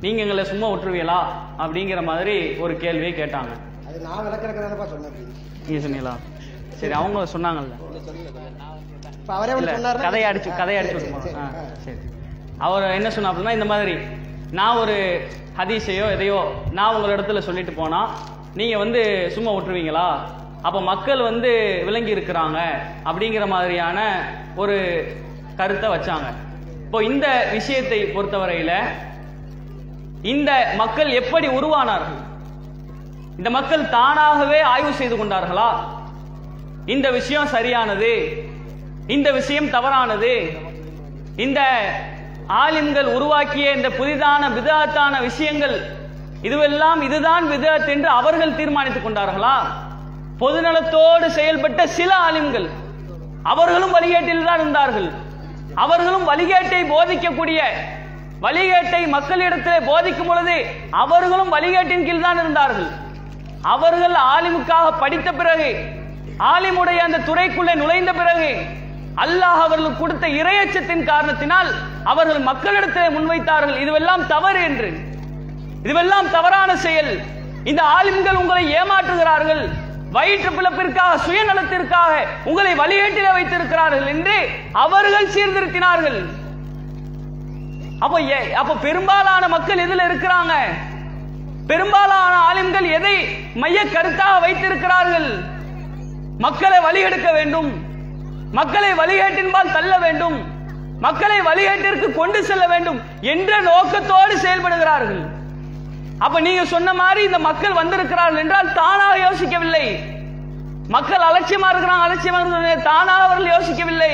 நீங்கள் எங்களை சும்மா விட்டுருவீங்களா? அப்படிங்கிற மாதிரி ஒரு கேள்வியை கேட்டாங்க. அது நான் விளக்கிறதுனாலப்பா சொன்னேன் நீங்க சொன்னீங்களா? சரி அவங்க சொன்னாங்கல்ல. இப்ப அவரே சொன்னார் கதையை அடிச்சு கதையை அடிச்சு ஆ, சரி. அவர் என்ன சொன்னா அப்படின்னா இந்த மாதிரி நான் ஒரு ஹதீஸையோ எதையோ நான் உங்க இடத்துல சொல்லிட்டு போனா நீங்க வந்து சும்மா விட்டுருவீங்களா? அப்ப மக்கள் வந்து விளங்கி இருக்கிறாங்க அப்படிங்கிற மாதிரியான ஒரு கருத்தை வச்சாங்க. இப்போ இந்த விஷயத்தை பொறுத்தவரையில இந்த மக்கள் எப்படி உருவானார்கள்? இந்த மக்கள் தானாகவே ஆய்வு செய்து கொண்டார்களா? இந்த விஷயம் சரியானது? இந்த விஷயம் தவறானது? இந்த ஆலிம்கள் உருவாக்கிய இந்த புதிதான விதத்தான விஷயங்கள் இதுவெல்லாம் இதுதான் விதத் என்று அவர்கள் தீர்மானித்துக் கொண்டார்களா? பொதுநலத்தோடு செயல்பட்ட சில ஆலிம்கள் அவர்களும் வழிகேட்டில் தான் இருந்தார்கள். அவர்களும் வழிகேட்டை போதிக்கக்கூடிய வழிகேட்டை மக்களிடத்திலே போதிக்கும் பொழுது அவர்களும் வழிகேட்டின் கீழ் தான் இருந்தார்கள். அவர்கள் ஆலிமுக்காக படித்த பிறகு ஆலிமுடைய அந்த துறைக்குள்ளே நுழைந்த பிறகு அல்லாஹ் அவர்களுக்கு கொடுத்த இரையச்சத்தின் காரணத்தினால் அவர்கள் மக்களிடத்தில் முன்வைத்தார்கள். இதுவெல்லாம் தவறு என்று. இதுவெல்லாம் தவறான செயல். இந்த ஆலிம்கள் உங்களை ஏமாற்றுகிறார்கள். வயிற்று பிளப்பிற்காக சுயநலத்திற்காக உங்களை வழிகேட்டில வைத்திருக்கிறார்கள் என்று அவர்கள் சீர்திருத்தினார்கள். அப்ப ஏ- அப்ப பெரும்பாலான மக்கள் எதுல இருக்கிறாங்க? பெரும்பாலான ஆலிம்கள் எதை மைய கருத்தாக வைத்திருக்கிறார்கள்? மக்களை வழிகெடுக்க வேண்டும். மக்களை வழிகேட்டின்பால் தள்ள வேண்டும். மக்களை வழிகேட்டிற்கு கொண்டு செல்ல வேண்டும் என்ற நோக்கத்தோடு செயல்படுகிறார்கள். அப்ப நீங்க சொன்ன மாதிரி இந்த மக்கள் வந்திருக்கிறார்கள் என்றால் தானாக யோசிக்கவில்லை. மக்கள் அலட்சியமா இருக்கிறாங்க அலட்சியமா இருக்கிறாங்க தானாக அவர்கள் யோசிக்கவில்லை.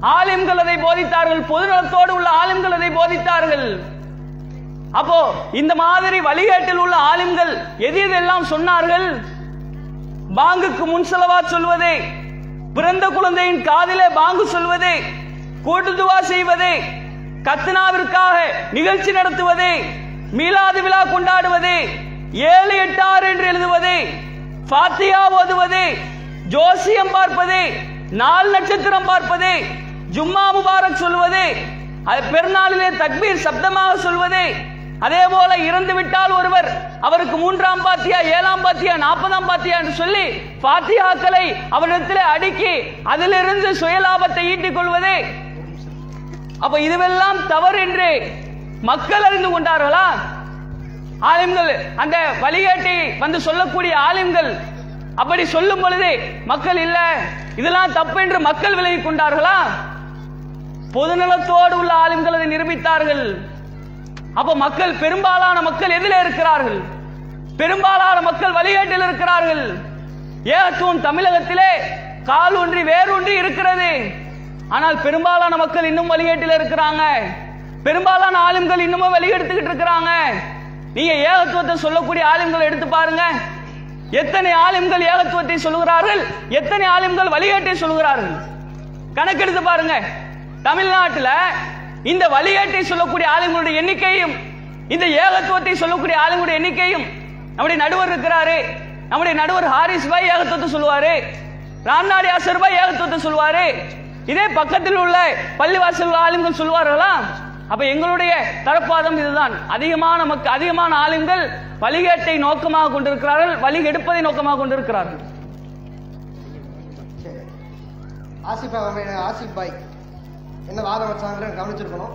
ஆலிம்கள் அதை போதித்தார்கள். பொதுநலத்தோடு உள்ள ஆலிம்கள் அதை போதித்தார்கள். அப்போ இந்த மாதிரி வழிகாட்டில் உள்ள ஆலிம்கள் எது எதெல்லாம் சொன்னார்கள்? பாங்குக்கு முன் செலவா சொல்வதே பிறந்த குழந்தையின் காதிலே பாங்கு சொல்வதே கூட்டுதுவா செய்வதே கத்னாவிற்காக நிகழ்ச்சி நடத்துவதே மீலாது விழா கொண்டாடுவதே ஏழு எட்டு ஆறு என்று எழுதுவதே ஃபாத்தியா ஓதுவதே ஜோசியம் பார்ப்பதே நாள் நட்சத்திரம் பார்ப்பதே ஜும்மா முபாரக் சொல்வதே அது பெருநாளிலே தக்பீர் சப்தமாக சொல்வதே அதே போல இறந்து விட்டால் ஒருவர் அவருக்கு மூன்றாம் பாத்தியா ஏழாம் பாத்தியா நாற்பதாம் பாத்தியா என்று சொல்லி பாத்தியாக்களை அவரிடத்தில் அடுக்கி அதிலிருந்து சுயலாபத்தை ஈட்டிக் கொள்வதே. அப்ப இதுவெல்லாம் தவறு என்று மக்கள் அறிந்து கொண்டார்களா? ஆலிம்கள் அந்த வழிகாட்டி வந்து சொல்லக்கூடிய ஆலிம்கள் அப்படி சொல்லும் பொழுது மக்கள் இல்ல இதெல்லாம் தப்பு என்று மக்கள் விலகி கொண்டார்களா? பொதுநலத்தோடு உள்ள ஆலிம்கள் அதை நிரூபித்தார்கள். அப்ப மக்கள் பெரும்பாலான மக்கள் எதில் இருக்கிறார்கள். பெரும்பாலான மக்கள் வழிகேட்டில் இருக்கிறார்கள். ஏகத்துவம் தமிழகத்திலே கால் ஒன்றி வேரூன்றி இருக்கிறது. ஆனால் பெரும்பாலான மக்கள் இன்னும் வழிகேட்டில் இருக்கிறாங்க. பெரும்பாலான ஆளும்கள் இன்னமும் வழிகெடுத்துக்கிட்டு இருக்கிறாங்க. நீங்க ஏகத்துவத்தை சொல்லக்கூடிய ஆளும்களை எடுத்து பாருங்க. எத்தனை ஆளும்கள் ஏகத்துவத்தை சொல்லுகிறார்கள்? எத்தனை ஆளும்கள் வழிகேட்டை சொல்லுகிறார்கள்? கணக்கெடுத்து பாருங்க. தமிழ்நாட்டில் இந்த வழிகாட்டை சொல்லக்கூடிய ஆளுங்களுடைய எண்ணிக்கையும் இந்த ஏகத்துவத்தை சொல்லக்கூடிய ஆளுங்களுடைய எண்ணிக்கையும் நம்முடைய நடுவர் இருக்கிறாரு நம்முடைய நடுவர் ஹாரிஸ் பாய் ஏகத்துவத்தை சொல்லுவாரு ராம்நாடி ஆசர் பாய் ஏகத்துவத்தை சொல்லுவாரு இதே பக்கத்தில் உள்ள பள்ளிவாசல் ஆளுங்கள் சொல்லுவார்களா? அப்ப எங்களுடைய தரப்பாதம் இதுதான். அதிகமான நமக்கு அதிகமான ஆளுங்கள் வழிகேட்டை நோக்கமாக கொண்டிருக்கிறார்கள் வழிகெடுப்பதை நோக்கமாக கொண்டிருக்கிறார்கள். ஆசிப் ஆசிப் பாய். என்ன வாதம் வச்சாங்கன்னு கவனிச்சிருக்கணும்.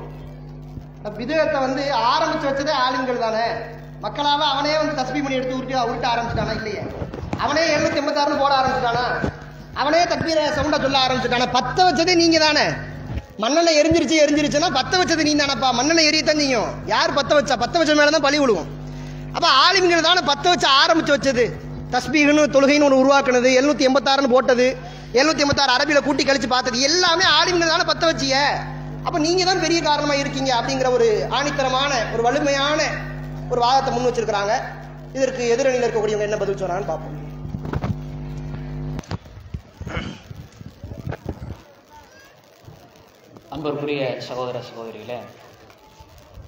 விதத்தை வந்து ஆரம்பிச்சு வச்சதே ஆளுங்கள் தானே. மக்களாக அவனே வந்து தஸ்பி பண்ணி எடுத்து உருட்டி உருட்ட ஆரம்பிச்சிட்டானா இல்லையே? அவனே எழுநூத்தி எண்பத்தாறுனு போட ஆரம்பிச்சிட்டானா? அவனே தக்பீர சவுண்டை சொல்ல ஆரம்பிச்சிட்டானா? பத்த வச்சதே நீங்க தானே. மண்ணில் எரிஞ்சிருச்சு எரிஞ்சிருச்சுன்னா பத்த வச்சது நீ தானப்பா. மண்ணில் எரியத்தான் நீயும் யார் பத்த வச்சா? பத்த வச்ச மேலே தான் பழி விழுவோம். அப்போ ஆலிம்கள் தானே பத்த வச்சு ஆரம்பிச்சு வச்சது. தஸ்பீகன்னு தொழுகைன்னு ஒன்று உருவாக்குனது எழுநூத்தி எண்பத்தாறுன்னு போட்டது. எழுநூத்தி ஐம்பத்தாறு அரபியில கூட்டி கழிச்சு பார்த்தது. எல்லாமே ஆலிம்கள் தானே பத்த வச்சிய. அப்ப நீங்க தான் பெரிய காரணமா இருக்கீங்க அப்படிங்கிற ஒரு ஆணித்தரமான ஒரு வலிமையான ஒரு வாதத்தை முன் வச்சிருக்கிறாங்க. இதற்கு எதிரணியில் இருக்கக்கூடியவங்க என்ன பதில் சொல்றாங்கன்னு பார்ப்போம். அன்பருக்குரிய சகோதர சகோதரிகளே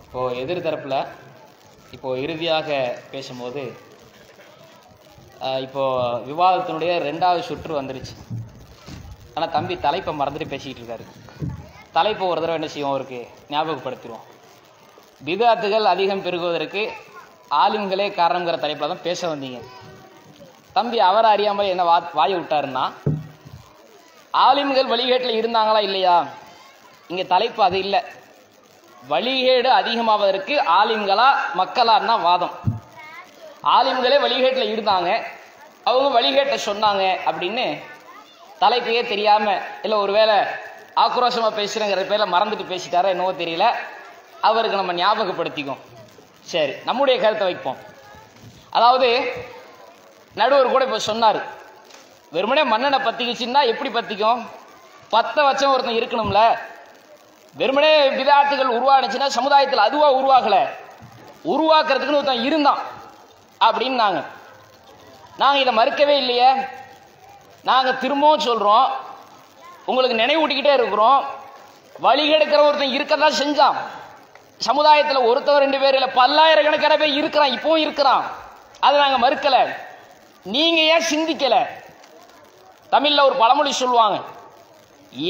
இப்போ எதிர் தரப்புல இப்போ இறுதியாக பேசும்போது ஆஹ், இப்போ விவாதத்தினுடைய ரெண்டாவது சுற்று வந்துருச்சு. ஆனால் தம்பி தலைப்பை மறந்துட்டு பேசிக்கிட்டு இருக்காரு. தலைப்பை ஒரு தடவை என்ன செய்வோம் அவருக்கு ஞாபகப்படுத்திடுவோம். விதாத்துகள் அதிகம் பெருகுவதற்கு ஆலிம்களே காரணங்கிற தலைப்பில் தான் பேச வந்தீங்க. தம்பி அவரை அறியாமல் என்ன வா வாயை விட்டாருன்னா ஆலிம்கள் வழிகேட்டில் இருந்தாங்களா இல்லையா? இங்கே தலைப்பு அது இல்லை. வழிகேடு அதிகமாவதற்கு ஆலிம்களா மக்களான்னா வாதம். ஆலிம்களே வழிகேட்டில் இருந்தாங்க. அவங்க வழிகேட்டை சொன்னாங்க அப்படின்னு தலைப்பையே தெரியாமல் இல்லை ஒருவேளை ஆக்ரோஷமாக பேசுகிறேங்கிற பேரில் மறந்துட்டு பேசிட்டாரா என்னவோ தெரியல. அவருக்கு நம்ம ஞாபகப்படுத்திக்கும் சரி நம்முடைய கருத்தை வைப்போம். அதாவது நடுவர் கூட இப்போ சொன்னார் வெறுமனே மன்னனை பத்திக்கிச்சுன்னா எப்படி பற்றிக்கும் பத்த வச்சம் ஒருத்தன் இருக்கணும்ல. வெறுமனே விதாத்துகள் உருவானுச்சுன்னா சமுதாயத்தில் அதுவாக உருவாகலை. உருவாக்குறதுக்குன்னு ஒருத்தன் இருந்தான். அப்படின்னாங்க. நாங்கள் இதை மறுக்கவே இல்லையே. நாங்கள் திரும்பவும் சொல்கிறோம் உங்களுக்கு நினைவூட்டிக்கிட்டே இருக்கிறோம் வழிகெடுக்கிற ஒருத்தன் இருக்கதான் செஞ்சான். சமுதாயத்தில் ஒருத்தவர் ரெண்டு பேர் இல்லை பல்லாயிரக்கணக்கான பேர் இருக்கிறான் இப்பவும் இருக்கிறான். அதை நாங்கள் மறுக்கலை. நீங்கள் ஏன் சிந்திக்கலை? தமிழில் ஒரு பழமொழி சொல்லுவாங்க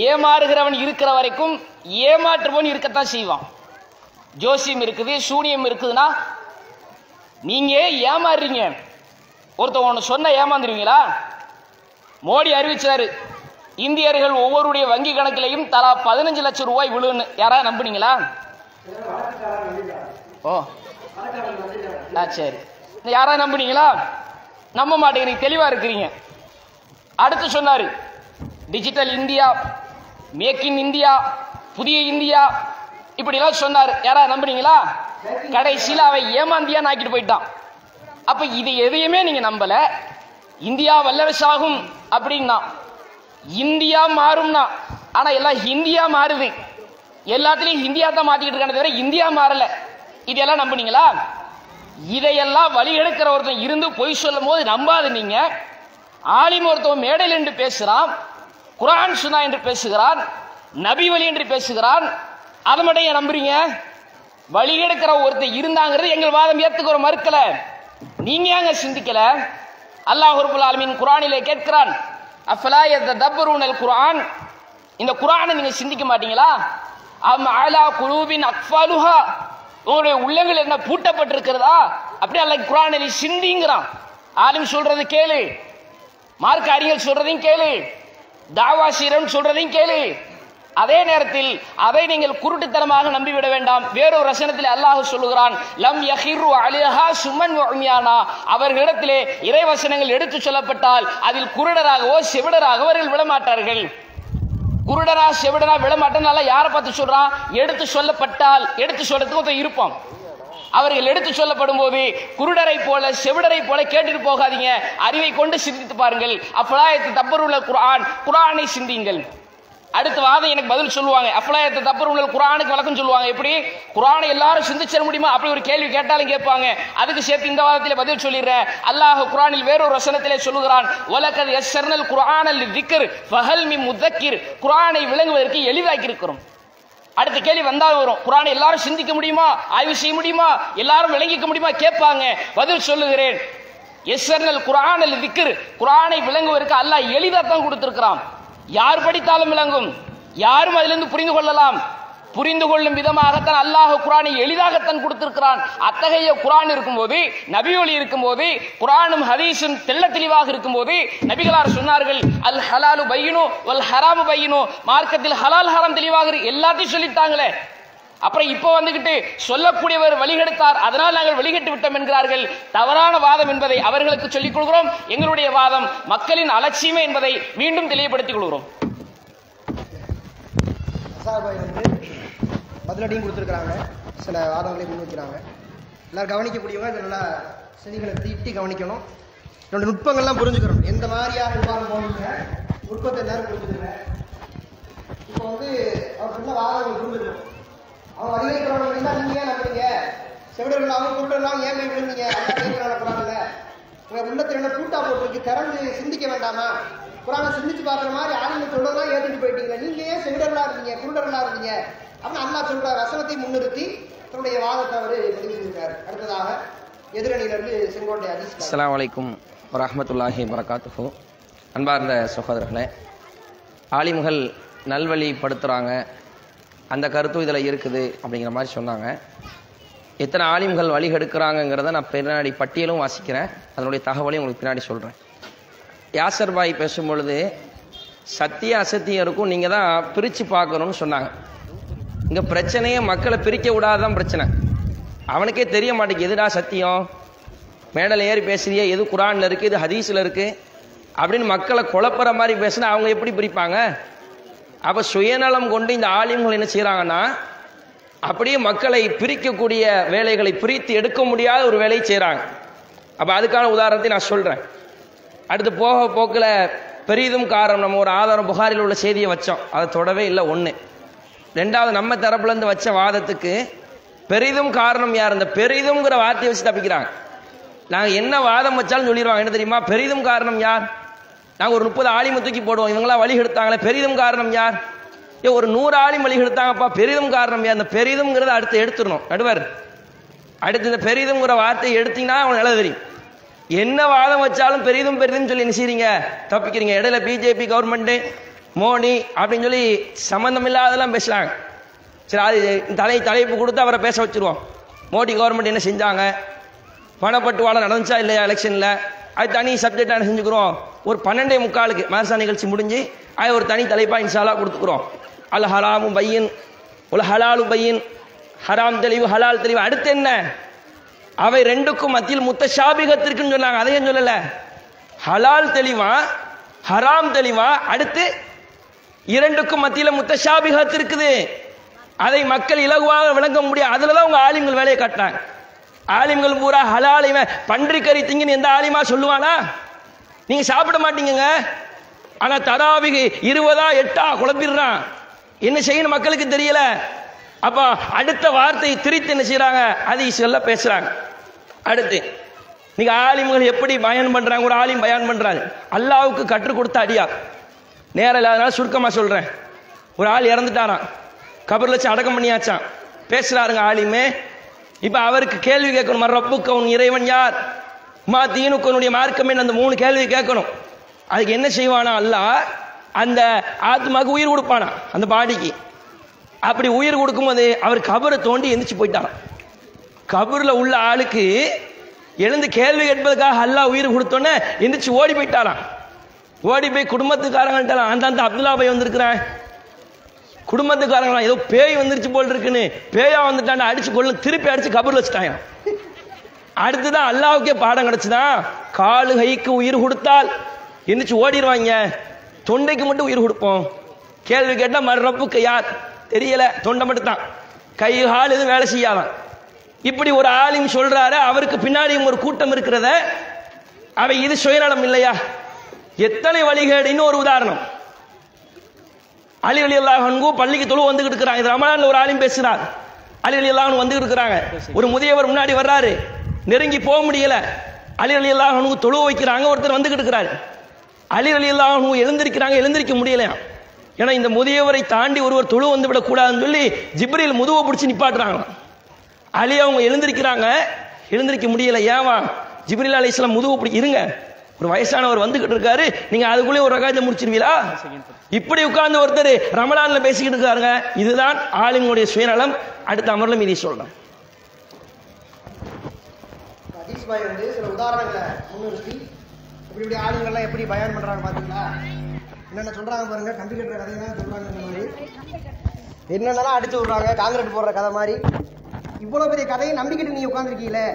ஏமாறுகிறவன் இருக்கிற வரைக்கும் ஏமாற்றுபவன் இருக்கத்தான் செய்வான். ஜோசியம் இருக்குது சூனியம் இருக்குதுன்னா நீங்கள் ஏமாறுறீங்க. ஒருத்தவன் ஒன்று சொன்ன ஏமாந்துருவீங்களா? மோடி அறிவிச்சாரு இந்தியர்கள் ஒவ்வொருடைய வங்கி கணக்கிலையும் தலா பதினஞ்சு லட்சம் ரூபாய் விழுன்னு. யாராவது நம்புனீங்களா? ஓ. ஆ சரி. யாராவது நம்புனீங்களா? நம்ப மாட்டேங்கிறீங்க தெளிவா இருக்கிறீங்க. அடுத்து சொன்னாரு digital India make in India புதிய இந்தியா இப்படிலாம் சொன்னார். யாரா யாராவது நம்புறீங்களா கடைசியில் அவன் ஏமாந்தியான்னு ஆக்கிட்டு போயிட்டான். அப்போ இது எதையுமே நீங்கள் நம்பலை. இந்தியா வல்லரசாகும் அப்படின்னா இந்தியா மாறும்னா ஆனா எல்லாம் இந்தியா மாறுது. எல்லாத்துலயும் இந்தியா தான் மாத்திக்கிட்டு இருக்கானே தவிர இந்தியா மாறல. இதெல்லாம் நம்புனீங்களா? இதையெல்லாம் வழி எடுக்கிற ஒருத்தன் இருந்து பொய் சொல்லும் போது நம்பாது நீங்க ஆலிம் ஒருத்தன் மேடையில் என்று பேசுகிறான் குரான் சுனா என்று பேசுகிறான் நபி வழி என்று பேசுகிறான். அதை மட்டும் ஏன் நம்புறீங்க? வழி எடுக்கிற ஒருத்தர் இருந்தாங்கிறது எங்கள் வாதம் ஏத்துக்கிற மறுக்கல. நீங்க ஏங்க சிந்திக்கல? அல்லாஹ் ஆலமின் குரானிலே கேட்கிறான் அஃபலா அல் குரான் இந்த குரானை நீங்கள் சிந்திக்க மாட்டீங்களா? அம் அலா குழுவின் அக்ஃபாலுஹா. உங்களுடைய உள்ளங்கள் என்ன பூட்டப்பட்டிருக்கிறதா? அப்படி அல்லாஹ் குரானில் சிந்திங்கிறான். ஆலிம் சொல்றது கேளு. மார்க்க அறிஞர் சொல்றதையும் கேளு. தாவாசீரன் சொல்றதையும் கேளு. அதே நேரத்தில் அதை நீங்கள் குருட்டுத்தனமாக நம்பிவிட வேண்டாம். வேறொரு ரசனத்தில் அல்லாஹ் சொல்லுகிறான் லம் யஹிரு அலிஹா சுமன் உம்யானா. அவர்களிடத்திலே இறைவசனங்கள் எடுத்து சொல்லப்பட்டால் அதில் குருடராகவோ செவிடராகவோ அவர்கள் விடமாட்டார்கள். குருடரா செவிடரா விடமாட்டனால யாரை பார்த்து சொல்றான் எடுத்து சொல்லப்பட்டால் எடுத்து சொல்றதுக்கு ஒருத்தன் இருப்பான். அவர்கள் எடுத்து சொல்லப்படும் போது குருடரை போல செவிடரை போல கேட்டுட்டு போகாதீங்க. அறிவை கொண்டு சிந்தித்து பாருங்கள். அப்பலாயத்து தப்பருள்ள குரான் குரானை சிந்தியுங்கள். அடுத்த வாதம் எனக்கு பதில் சொல்லுவாங்க. அஃபலாயத்தை தப்பு உங்கள் குரானுக்கு விளக்கம் சொல்லுவாங்க. எப்படி? குரானை எல்லாரும் சிந்திச்சிட முடியுமா? அப்படி ஒரு கேள்வி கேட்டாலும் கேட்பாங்க. அதுக்கு சேர்த்து இந்த வாதத்தில் பதில் சொல்லிடுறேன் அல்லாஹ் குரானில் வேறொரு வசனத்திலே சொல்லுகிறான். உலகது எஸ்ஸர்னல் குர்ஆனல் குரானல் ஃபஹல் மி முதக்கிர் குரானை விளங்குவதற்கு எளிதாக்கி இருக்கிறோம் அடுத்த கேள்வி வந்தால் வரும். குரானை எல்லாரும் சிந்திக்க முடியுமா? ஆய்வு செய்ய முடியுமா? எல்லாரும் விளங்கிக்க முடியுமா? கேட்பாங்க. பதில் சொல்லுகிறேன். எஸ்எர்னல் குரானல் திக்ர் குரானை விளங்குவதற்கு அல்லாஹ் எளிதாக தான் கொடுத்துருக்கிறான். யார் படித்தாலும் விளங்கும்? யாரும் அதிலிருந்து புரிந்து கொள்ளலாம். புரிந்து கொள்ளும் விதமாகத்தான் அல்லாஹ் குரானை எளிதாகத்தான் கொடுத்திருக்கிறான். அத்தகைய குரான் இருக்கும்போது நபி ஒளி இருக்கும்போது குரானும் ஹதீஸும் தெள்ள தெளிவாக இருக்கும்போது நபிகளார் சொன்னார்கள் அல் ஹலாலு பையனு அல் ஹராமு பையனு மார்க்கத்தில் ஹலால் ஹராம் தெளிவாக எல்லாத்தையும் சொல்லிட்டாங்களே. அப்புறம் இப்போ வந்துகிட்டு சொல்லக்கூடியவர் வழிகெடுத்தார். அதனால் நாங்கள் வழிகெட்டு விட்டோம் என்கிறார்கள். தவறான வாதம் என்பதை அவர்களுக்கு சொல்லிக் கொள்கிறோம். எங்களுடைய வாதம் மக்களின் அலட்சியமே என்பதை மீண்டும் தெளிவுபடுத்திக் கொள்கிறோம். வந்து பதிலடியும் கொடுத்துருக்குறாங்க. சில வாதங்களையும் முன்வைக்கிறாங்க. எல்லாரும் கவனிக்கக்கூடியவங்க இதை நல்லா செடிகளை தீட்டி கவனிக்கணும். என்னோட நுட்பங்கள்லாம் புரிஞ்சுக்கணும். எந்த மாதிரியாக விவாதம் போனீங்க நுட்பத்தை எல்லாரும் புரிஞ்சுக்கங்க இப்போ வந்து அவர் சொன்ன வாதங்கள் புரிஞ்சுக்கணும். அவங்க அதிகரிக்கிறவங்க என்ன நீங்க ஏன் நம்புறீங்க? செவிடர்கள் அவங்க ஏன் விழுந்தீங்க நடக்கிறாங்கல்ல உங்க உள்ளத்துல என்ன கூட்டா போட்டுருக்கு? திறந்து சிந்திக்க வேண்டாமா? குரானை சிந்திச்சு பார்க்குற மாதிரி ஆளுங்க சொல்றதெல்லாம் ஏத்துட்டு போயிட்டீங்க. நீங்க ஏன் செவிடர்களா இருந்தீங்க குருடர்களா இருந்தீங்க. அப்படின்னு அண்ணா சொல்ற வசனத்தை முன்னிறுத்தி தன்னுடைய வாதத்தை அவர் பதிவு செஞ்சிருக்காரு அடுத்ததாக எதிரணியிலிருந்து செங்கோட்டை அதிர்ஷ்டம் அஸ்லாம் வலைக்கும் வரஹ்மத்துல்லாஹி வரகாத்துஹு அன்பார்ந்த சகோதரர்களே ஆலிமுகள் நல்வழிப்படுத்துகிறாங்க அந்த கருத்தும் இதில் இருக்குது அப்படிங்கிற மாதிரி சொன்னாங்க. எத்தனை ஆலிம்கள் வழிகெடுக்கிறாங்கங்கிறத நான் பின்னாடி பட்டியலும் வாசிக்கிறேன். அதனுடைய தகவலையும் உங்களுக்கு பின்னாடி சொல்கிறேன் யாசர் பாய் பேசும்பொழுது சத்திய அசத்தியம் இருக்கும் நீங்கள் தான் பிரித்து பார்க்கணும்னு சொன்னாங்க. இங்கே பிரச்சனையே மக்களை பிரிக்க விடாதான் பிரச்சனை. அவனுக்கே தெரிய மாட்டேங்குது எதுடா சத்தியம்? மேடல் ஏறி பேசுறியே எது குரான்ல இருக்குது இது ஹதீஸில் இருக்குது அப்படின்னு மக்களை குழப்புற மாதிரி பேசினா அவங்க எப்படி பிரிப்பாங்க? அப்ப சுயநலம் கொண்டு இந்த ஆலிம்கள் என்ன செய்கிறாங்கன்னா அப்படியே மக்களை பிரிக்கக்கூடிய வேலைகளை பிரித்து எடுக்க முடியாத ஒரு வேலையை செய்கிறாங்க அப்ப அதுக்கான உதாரணத்தை நான் சொல்றேன். அடுத்து போக போக்கில் பெரிதும் காரணம் நம்ம ஒரு ஆதாரம் புகாரில் உள்ள செய்தியை வச்சோம். அதை தொடவே இல்லை ஒன்று ரெண்டாவது நம்ம தரப்புலேருந்து வச்ச வாதத்துக்கு பெரிதும் காரணம் யார்? இந்த பெரிதும்ங்கிற வார்த்தையை வச்சு தப்பிக்கிறாங்க. நாங்கள் என்ன வாதம் வச்சாலும் சொல்லிடுவாங்க. என்ன தெரியுமா? பெரிதும் காரணம் யார்? நாங்கள் ஒரு முப்பது ஆலிமை தூக்கி போடுவோம். இவங்களாம் வழி எடுத்தாங்களே பெரிதும் காரணம் யார்? ஏ ஒரு நூறு ஆலிம் வழி எடுத்தாங்கப்பா பெரிதும் காரணம் யார்? அந்த பெரிதுங்கிறத அடுத்து எடுத்துடணும். நடுவர். அடுத்து இந்த பெரிதும்ங்கிற வார்த்தையை எடுத்தீங்கன்னா அவன் நில தெரியும். என்ன வாதம் வச்சாலும் பெரிதும் பெரிதும் சொல்லி என்ன தப்பிக்கிறீங்க. இடையில பிஜேபி கவர்மெண்ட் மோடி அப்படின்னு சொல்லி சம்மந்தம் இல்லாதெல்லாம் பேசுறாங்க. சரி அது தலை தலைப்பு கொடுத்து அவரை பேச வச்சிருவோம். மோடி கவர்மெண்ட் என்ன செஞ்சாங்க? பணப்பட்டுவாடம் நடந்துச்சா இல்லையா எலெக்ஷனில் அது தனி சப்ஜெக்டாக செஞ்சுக்கிறோம் ஒரு பன்னெண்டே முக்காலுக்கு மாதா நிகழ்ச்சி முடிஞ்சு அது ஒரு தனி தலைப்பாக இன்ஷாலா கொடுத்துக்கிறோம். அல் ஹலாமும் பையன் உல ஹலாலு பையன் ஹராம் தெளிவு ஹலால் தெளிவு. அடுத்து என்ன? அவை ரெண்டுக்கும் மத்தியில் முத்த ஷாபிகத்திற்குன்னு சொன்னாங்க. அதையும் சொல்லல. ஹலால் தெளிவா ஹராம் தெளிவா? அடுத்து இரண்டுக்கும் மத்தியில முத்தஷாபிகத் இருக்குது. அதை மக்கள் இலகுவாக விளங்க முடியும் அதில் தான் உங்கள் ஆளுங்கள் வேலையை காட்டினாங்க ஆலிம்கள் பூரா ஹலால் இவன். பன்றி கறி திங்கன்னு எந்த ஆலிமா சொல்லுவானா? நீங்க சாப்பிட மாட்டீங்க ஆனா தராவிகு இருபதா எட்டா குழப்பிடுறான் என்ன செய்யணும் மக்களுக்கு தெரியல. அப்ப அடுத்த வார்த்தை திரித்து என்ன செய்யறாங்க அதை சொல்ல பேசுறாங்க. அடுத்து நீங்க ஆலிம்கள் எப்படி பயன் பண்றாங்க? ஒரு ஆலிம் பயன் பண்றாங்க அல்லாவுக்கு கற்றுக் கொடுத்த அடியா. நேரம் இல்லாதனால சுருக்கமா சொல்றேன். ஒரு ஆள் இறந்துட்டாராம். கபர்ல வச்சு அடக்கம் பண்ணியாச்சான் பேசுறாருங்க ஆலிமே. இப்ப அவருக்கு கேள்வி கேட்கணும் ரப்புக்கு உன் இறைவன் யார்? மா தீனுக்கனுடைய மார்க்கம் என்ன? அந்த மூணு கேள்வி கேட்கணும். அதுக்கு என்ன செய்வானா? அல்லாஹ் அந்த ஆத்மாக்கு உயிர் கொடுப்பானா அந்த பாடிக்கு. அப்படி உயிர் கொடுக்கும்போது அவர் கபரை தோண்டி எந்திரிச்சு போயிட்டாராம். கபரில் உள்ள ஆளுக்கு எழுந்து கேள்வி கேட்பதற்காக அல்லாஹ் உயிர் கொடுத்தோன்னே எந்திரிச்சு ஓடி போயிட்டாராம். ஓடி போய் குடும்பத்துக்காரங்கள்ட்ட அந்த அந்த அப்துல்லா பை வந்திருக்கிறேன். குடும்பத்துக்காரங்களா ஏதோ பேய் வந்துருச்சு போல் இருக்குன்னு பேயா வந்துட்டான்னு அடிச்சு கொள்ள திருப்பி அடிச்சு கபர்ல வச்சுட்டாங்க அடுத்துதான் அல்லாவுக்கே பாடம் கிடைச்சுதான் காலு கைக்கு உயிர் கொடுத்தால் எந்திரிச்சு ஓடிடுவாங்க. தொண்டைக்கு மட்டும் உயிர் கொடுப்போம். கேள்வி கேட்டால் மறுறப்புக்கு யார்? தெரியல தொண்டை மட்டும் தான் கை கால் எதுவும் வேலை செய்யாதான். இப்படி ஒரு ஆலிம் சொல்றாரு அவருக்கு பின்னாடியும் ஒரு கூட்டம் இருக்கிறத அவை இது சுயநலம் இல்லையா? எத்தனை வழிகேடுன்னு ஒரு உதாரணம். அலி அலி அல்லாஹன்கு பள்ளிக்கு தொழு வந்துகிட்டு இருக்கிறாங்க. இது ரமலான்ல ஒரு ஆளும் பேசுகிறார் அலி அலி அல்லாஹன் வந்துகிட்டு இருக்கிறாங்க. ஒரு முதியவர் முன்னாடி வர்றாரு. நெருங்கி போக முடியல. அலி அலி அல்லாஹனுக்கு தொழு வைக்கிறாங்க. ஒருத்தர் வந்துகிட்டு இருக்கிறாரு. அலி அலி அல்லாஹனு எழுந்திருக்கிறாங்க. எழுந்திருக்க முடியலையா ஏன்னா இந்த முதியவரை தாண்டி ஒருவர் தொழு வந்து விடக்கூடாதுன்னு சொல்லி ஜிப்ரில் முதுவை பிடிச்சி நிப்பாட்டுறாங்களாம் அலி அவங்க எழுந்திருக்கிறாங்க. எழுந்திருக்க முடியல. ஏவா ஜிப்ரில் அலி இஸ்லாம் முதுவை பிடி இருங்க. ஒரு வயசானவர் வந்துகிட்டு இருக்காரு. நீங்க அதுக்குள்ளே ஒரு ரகாயத்தை முடிச்சிருவீங்களா? இப்படி உட்கார்ந்து ஒருத்தர் ரமலான்ல பேசிக்கிட்டு இருக்காருங்க. இதுதான் ஆளுங்களுடைய சுயநலம். அடுத்த அமர்ல மீதி சொல்றேன் பாய் வந்து சில உதாரணங்களை முன்னிறுத்தி இப்படி இப்படி ஆளுங்கள்லாம் எப்படி பயன் பண்றாங்க பாத்தீங்களா? என்னென்ன சொல்றாங்க பாருங்க. கம்பி கட்டுற தான் சொல்றாங்க இந்த மாதிரி. என்னென்னலாம் அடிச்சு விடுறாங்க. காங்கிரட் போடுற கதை மாதிரி. இவ்வளவு பெரிய கதையை நம்பிக்கிட்டு நீ உட்காந்துருக்கீங்களே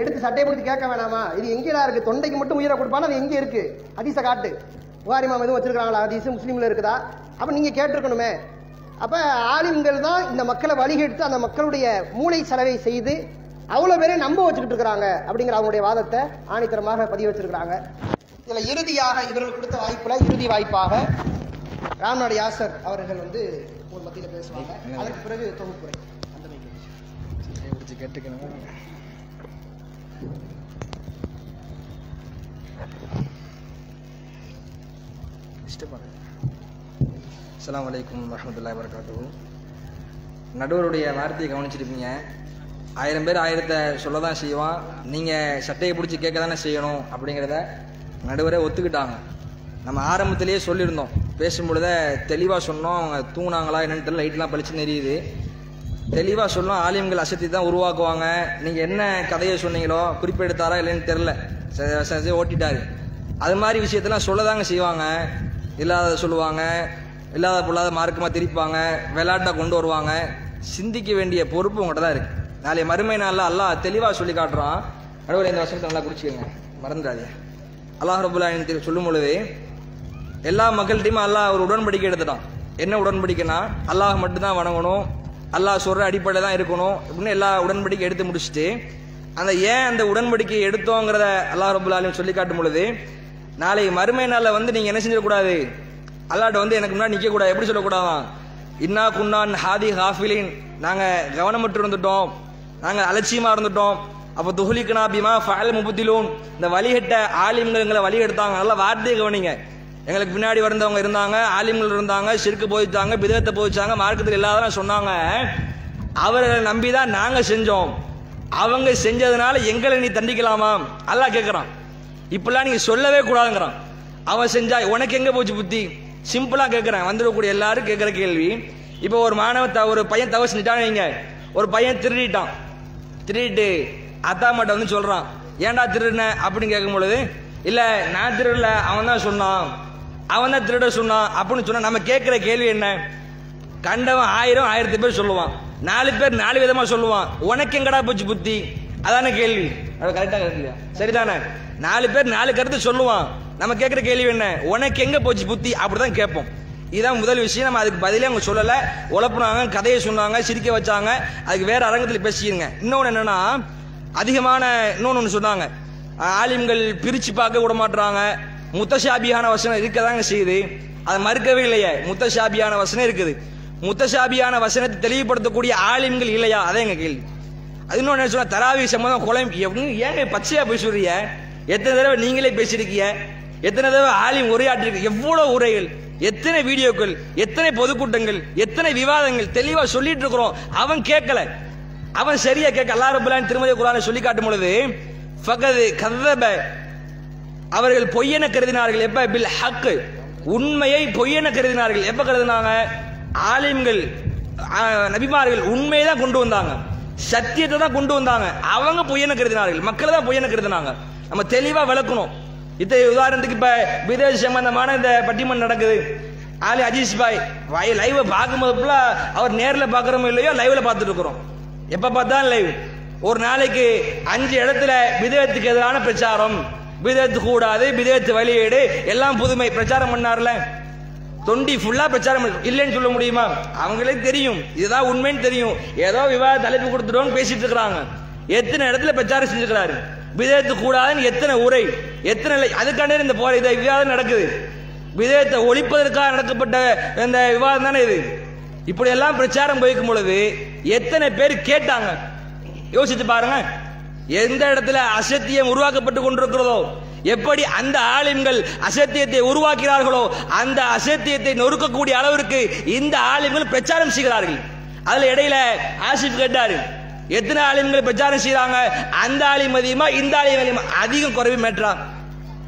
எடுத்து சட்டையை பத்தி கேட்க வேணாமா? இது எங்கடா இருக்கு? தொண்டைக்கு மட்டும் உயிரை கொடுப்பானா? அது எங்க இருக்கு? ஹதீஸை காட்டு. புகாரி மாம் எதுவும் வச்சிருக்காங்களா ஹதீஸ் முஸ்லீம்ல இருக்குதா? அப்ப நீங்க கேட்டிருக்கணுமே. அப்ப ஆலிம்கள் தான் இந்த மக்களை வழிகெடுத்து அந்த மக்களுடைய மூளை செலவை செய்து அவ்வளவு பேரை நம்ப வச்சுக்கிட்டு இருக்கிறாங்க அப்படிங்கிற அவங்களுடைய வாதத்தை ஆணித்தரமாக பதிவு வச்சிருக்கிறாங்க. இதுல இறுதியாக இவர்கள் கொடுத்த வாய்ப்புல இறுதி வாய்ப்பாக ராம்நாடு யாசர் அவர்கள் வந்து ஒரு மத்தியில பேசுவாங்க. அதற்கு பிறகு தொகுப்புரை. அந்த கேட்டுக்கணும். அஸ்லாம் வலைக்கம் வரமத்துல்லா வரகாத்துஹு நடுவருடைய வார்த்தையை கவனிச்சிருப்பீங்க. ஆயிரம் பேர் ஆயிரத்தை சொல்ல தான் செய்வான். நீங்கள் சட்டையை பிடிச்சி கேட்க தானே செய்யணும் அப்படிங்கிறத நடுவரே ஒத்துக்கிட்டாங்க. நம்ம ஆரம்பத்திலேயே சொல்லியிருந்தோம். பேசும்பொழுத தெளிவாக சொன்னோம். அவங்க தூங்குனாங்களா என்னென்னு தெரியல. லைட்லாம் பழிச்சு தெரியுது தெளிவாக சொல்லணும் ஆலிம்கள் அசத்தி தான் உருவாக்குவாங்க. நீங்கள் என்ன கதையை சொன்னீங்களோ குறிப்பெடுத்தாரா இல்லைன்னு தெரில ஓட்டிட்டாரு. அது மாதிரி விஷயத்தெல்லாம் சொல்லதாங்க செய்வாங்க. இல்லாத சொல்லுவாங்க. இல்லாத பொல்லாத மார்க்கமாக திரிப்பாங்க. விளையாட்டை கொண்டு வருவாங்க. சிந்திக்க வேண்டிய பொறுப்பு உங்கள்கிட்ட தான் இருக்குது நாளைய மறுமை நாளில் அல்லாஹ் தெளிவாக சொல்லி காட்டுறான். நடுவில் இந்த வருஷத்தை நல்லா குடிச்சுக்கோங்க மறந்துடாதே. அல்லாஹ் ரபுல்லாயின் சொல்லும் பொழுது எல்லா மக்கள்கிட்டையுமே அல்லாஹ் ஒரு உடன்படிக்கை எடுத்துட்டான். என்ன உடன்படிக்கைனா அல்லாஹ் மட்டும்தான் வணங்கணும் அல்லாஹ் சொல்ற அடிப்படையில் தான் இருக்கணும். அப்படின்னு எல்லா உடன்படிக்கை எடுத்து முடிச்சுட்டு அந்த ஏன் அந்த உடன்படிக்கை எடுத்தோங்கிறத அல்லாஹ் ரபுல் சொல்லி காட்டும் பொழுது நாளை மறுமை நாளில் வந்து நீங்கள் என்ன செஞ்சிடக்கூடாது? அல்லாட்ட வந்து எனக்கு முன்னாடி நிற்கக்கூடாது கூடாது. எப்படி சொல்லக்கூடாதான்? இன்னா குன்னான் ஹாதி ஹாஃபிலின். நாங்கள் கவனமற்று இருந்துட்டோம். நாங்கள் அலட்சியமாக இருந்துட்டோம். அப்போ துஹலிக்கனா பிமா ஃபயல் முபத்திலூன். இந்த வழிகட்ட ஆலிம்கள் எங்களை வழி எடுத்தாங்க நல்லா வார்த்தையை கவனிங்க. எங்களுக்கு பின்னாடி வந்தவங்க இருந்தாங்க ஆலிம்கள் இருந்தாங்க சிறுக்கு போதிச்சாங்க பிதத்தை போதிச்சாங்க மார்க்கத்தில் இல்லாத சொன்னாங்க அவர்களை நம்பி தான் நாங்கள் செஞ்சோம். அவங்க செஞ்சதுனால எங்களை நீ தண்டிக்கலாமா? அல்லா கேட்குறான் இப்பெல்லாம் நீங்கள் சொல்லவே கூடாதுங்கிறான். அவன் செஞ்சா உனக்கு எங்கே போச்சு புத்தி? சிம்பிளாக கேட்குறேன் வந்துடக்கூடிய எல்லாரும் கேட்குற கேள்வி. இப்போ ஒரு மாணவ த- ஒரு பையன் தவறு செஞ்சுட்டான்னு வைங்க. ஒரு பையன் திருடிட்டான். திருடிட்டு அத்தா மாட்ட வந்து சொல்கிறான் ஏன்டா திருடின? அப்படின்னு கேட்கும் பொழுது இல்லை நான் திருடல. அவன் தான் சொன்னான். அவன் தான் திருட சொன்னான் அப்படின்னு சொன்னா நம்ம கேட்கிற கேள்வி என்ன? கண்டவன் ஆயிரம் ஆயிரத்தி பேர் சொல்லுவான். நாலு பேர் நாலு விதமா சொல்லுவான். உனக்கு எங்கடா போச்சு புத்தி? அதான கேள்வி. அது கரெக்டா சரிதானே? நாலு பேர் நாலு கருத்து சொல்லுவான். நம்ம கேட்கிற கேள்வி என்ன? உனக்கு எங்க போச்சு புத்தி? அப்படிதான் கேட்போம். இதுதான் முதல் விஷயம். நம்ம அதுக்கு பதிலே அவங்க சொல்லல. உழப்புனாங்க கதையை சொன்னாங்க சிரிக்க வச்சாங்க. அதுக்கு வேற அரங்கத்தில் பேசிக்கிறங்க இன்னொன்று என்னன்னா அதிகமான இன்னொன்று ஒன்று சொன்னாங்க. ஆலிம்கள் பிரிச்சு பார்க்க விட மாட்டுறாங்க முத்தஷாபியான வசனம் இருக்க தாங்க செய்யுது. அதை மறுக்கவே இல்லையே. முத்தஷாபியான வசனம் இருக்குது. முத்தஷாபியான வசனத்தை தெளிவுபடுத்தக்கூடிய ஆலிம்கள் இல்லையா? அதே எங்க கேள்வி. அது இன்னொன்று என்ன தராவி சம்மந்தம் கொலை எப்படின்னு ஏங்க பச்சையா போய் சொல்றீங்க? எத்தனை தடவை நீங்களே பேசியிருக்கீங்க? எத்தனை தடவை ஆலிம் உரையாற்றிருக்கு? எவ்வளவு உரைகள்? எத்தனை வீடியோக்கள்? எத்தனை பொதுக்கூட்டங்கள்? எத்தனை விவாதங்கள்? தெளிவா சொல்லிட்டு இருக்கிறோம். அவன் கேட்கல. அவன் சரியா கேட்க அல்லா ரபுல்லான் திருமதி குரானை சொல்லி காட்டும் பொழுது ஃபகது கதப அவர்கள் பொய்யென கருதினார்கள். எப்ப? பில் ஹக்கு உண்மையை பொய்யென கருதினார்கள். எப்ப கருதினாங்க? ஆலிம்கள் நபிமார்கள் உண்மையை தான் கொண்டு வந்தாங்க. சத்தியத்தை தான் கொண்டு வந்தாங்க. அவங்க பொய்யென கருதினார்கள். மக்களை தான் பொய்யென கருதினாங்க. நம்ம தெளிவா விளக்கணும். இத்த உதாரணத்துக்கு இப்ப விதேச சம்பந்தமான இந்த பட்டிமன் நடக்குது. ஆலி அஜீஸ் பாய் வாய் லைவை பார்க்கும்போது full அவர் நேரில் பார்க்குறோமோ இல்லையோ லைவ்ல பார்த்துட்டு இருக்கிறோம். எப்ப பார்த்தாலும் லைவ் ஒரு நாளைக்கு அஞ்சு இடத்துல விதேயத்துக்கு எதிரான பிரச்சாரம். விதத்து கூடாது விதத்து வெளியீடு. எல்லாம் புதுமை. பிரச்சாரம் பண்ணார்ல? தொண்டி ஃபுல்லா பிரச்சாரம் இல்லைன்னு சொல்ல முடியுமா? அவங்களே தெரியும். இதுதான் உண்மைன்னு தெரியும். ஏதோ விவாத தலைப்பு கொடுத்துட்டோம்னு பேசிட்டு இருக்கிறாங்க. எத்தனை இடத்துல பிரச்சாரம் செஞ்சுக்கிறாரு விதத்து கூடாதுன்னு எத்தனை உரை? எத்தனை அதுக்காண்டே இந்த போற இதை விவாதம் நடக்குது. விதத்தை ஒழிப்பதற்காக நடக்கப்பட்ட இந்த விவாதம் தானே இது? இப்படி எல்லாம் பிரச்சாரம் போய்க்கும் பொழுது எத்தனை பேர் கேட்டாங்க? யோசிச்சு பாருங்க. எந்த இடத்துல அசத்தியம் உருவாக்கப்பட்டு கொண்டிருக்கிறதோ எப்படி அந்த ஆலிம்கள் அசத்தியத்தை உருவாக்கிறார்களோ அந்த அசத்தியத்தை நொறுக்கக்கூடிய அளவிற்கு இந்த ஆலிம்கள் பிரச்சாரம் செய்கிறார்கள். அதுல இடையில ஆசிப் கேட்டாரு எத்தனை ஆலிம்கள் பிரச்சாரம் செய்யறாங்க அந்த ஆலிம் அதிகமா இந்த ஆலிம் அதிகமா? அதிகம் குறைவு மேற்றா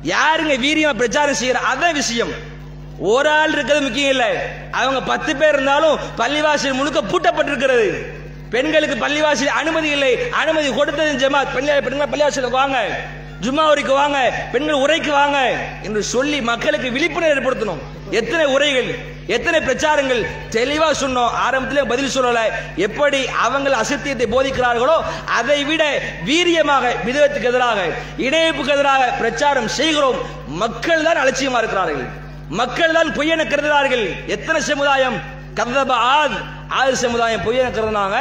யாருங்க வீரியமா பிரச்சாரம் செய்யற? அதான் விஷயம். ஒரு ஆள் இருக்கிறது முக்கியம் இல்லை. அவங்க பத்து பேர் இருந்தாலும் பள்ளிவாசல் முழுக்க பூட்டப்பட்டிருக்கிறது. பெண்களுக்கு பள்ளிவாசல் அனுமதி இல்லை. அனுமதி கொடுத்தது ஜமாத். பெண்கள் பெண்கள் பள்ளிவாசலுக்கு வாங்க. ஜும்மாவுக்கு வாங்க. பெண்கள் உரைக்கு வாங்க என்று சொல்லி மக்களுக்கு விழிப்புணர்வு ஏற்படுத்தணும். எத்தனை உரைகள் எத்தனை பிரச்சாரங்கள் தெளிவா சொன்னோம். ஆரம்பத்திலே பதில் சொல்லல. எப்படி அவங்க அசத்தியத்தை போதிக்கிறார்களோ அதை விட வீரியமாக விதத்துக்கு எதிராக இணைப்புக்கு எதிராக பிரச்சாரம் செய்கிறோம். மக்கள் தான் அலட்சியமா இருக்கிறார்கள். மக்கள் தான் பொய்யென கருதுகிறார்கள். எத்தனை சமுதாயம்? கதப ஆத். ஆறு சமுதாயம் பொய்யன கருதுனாங்க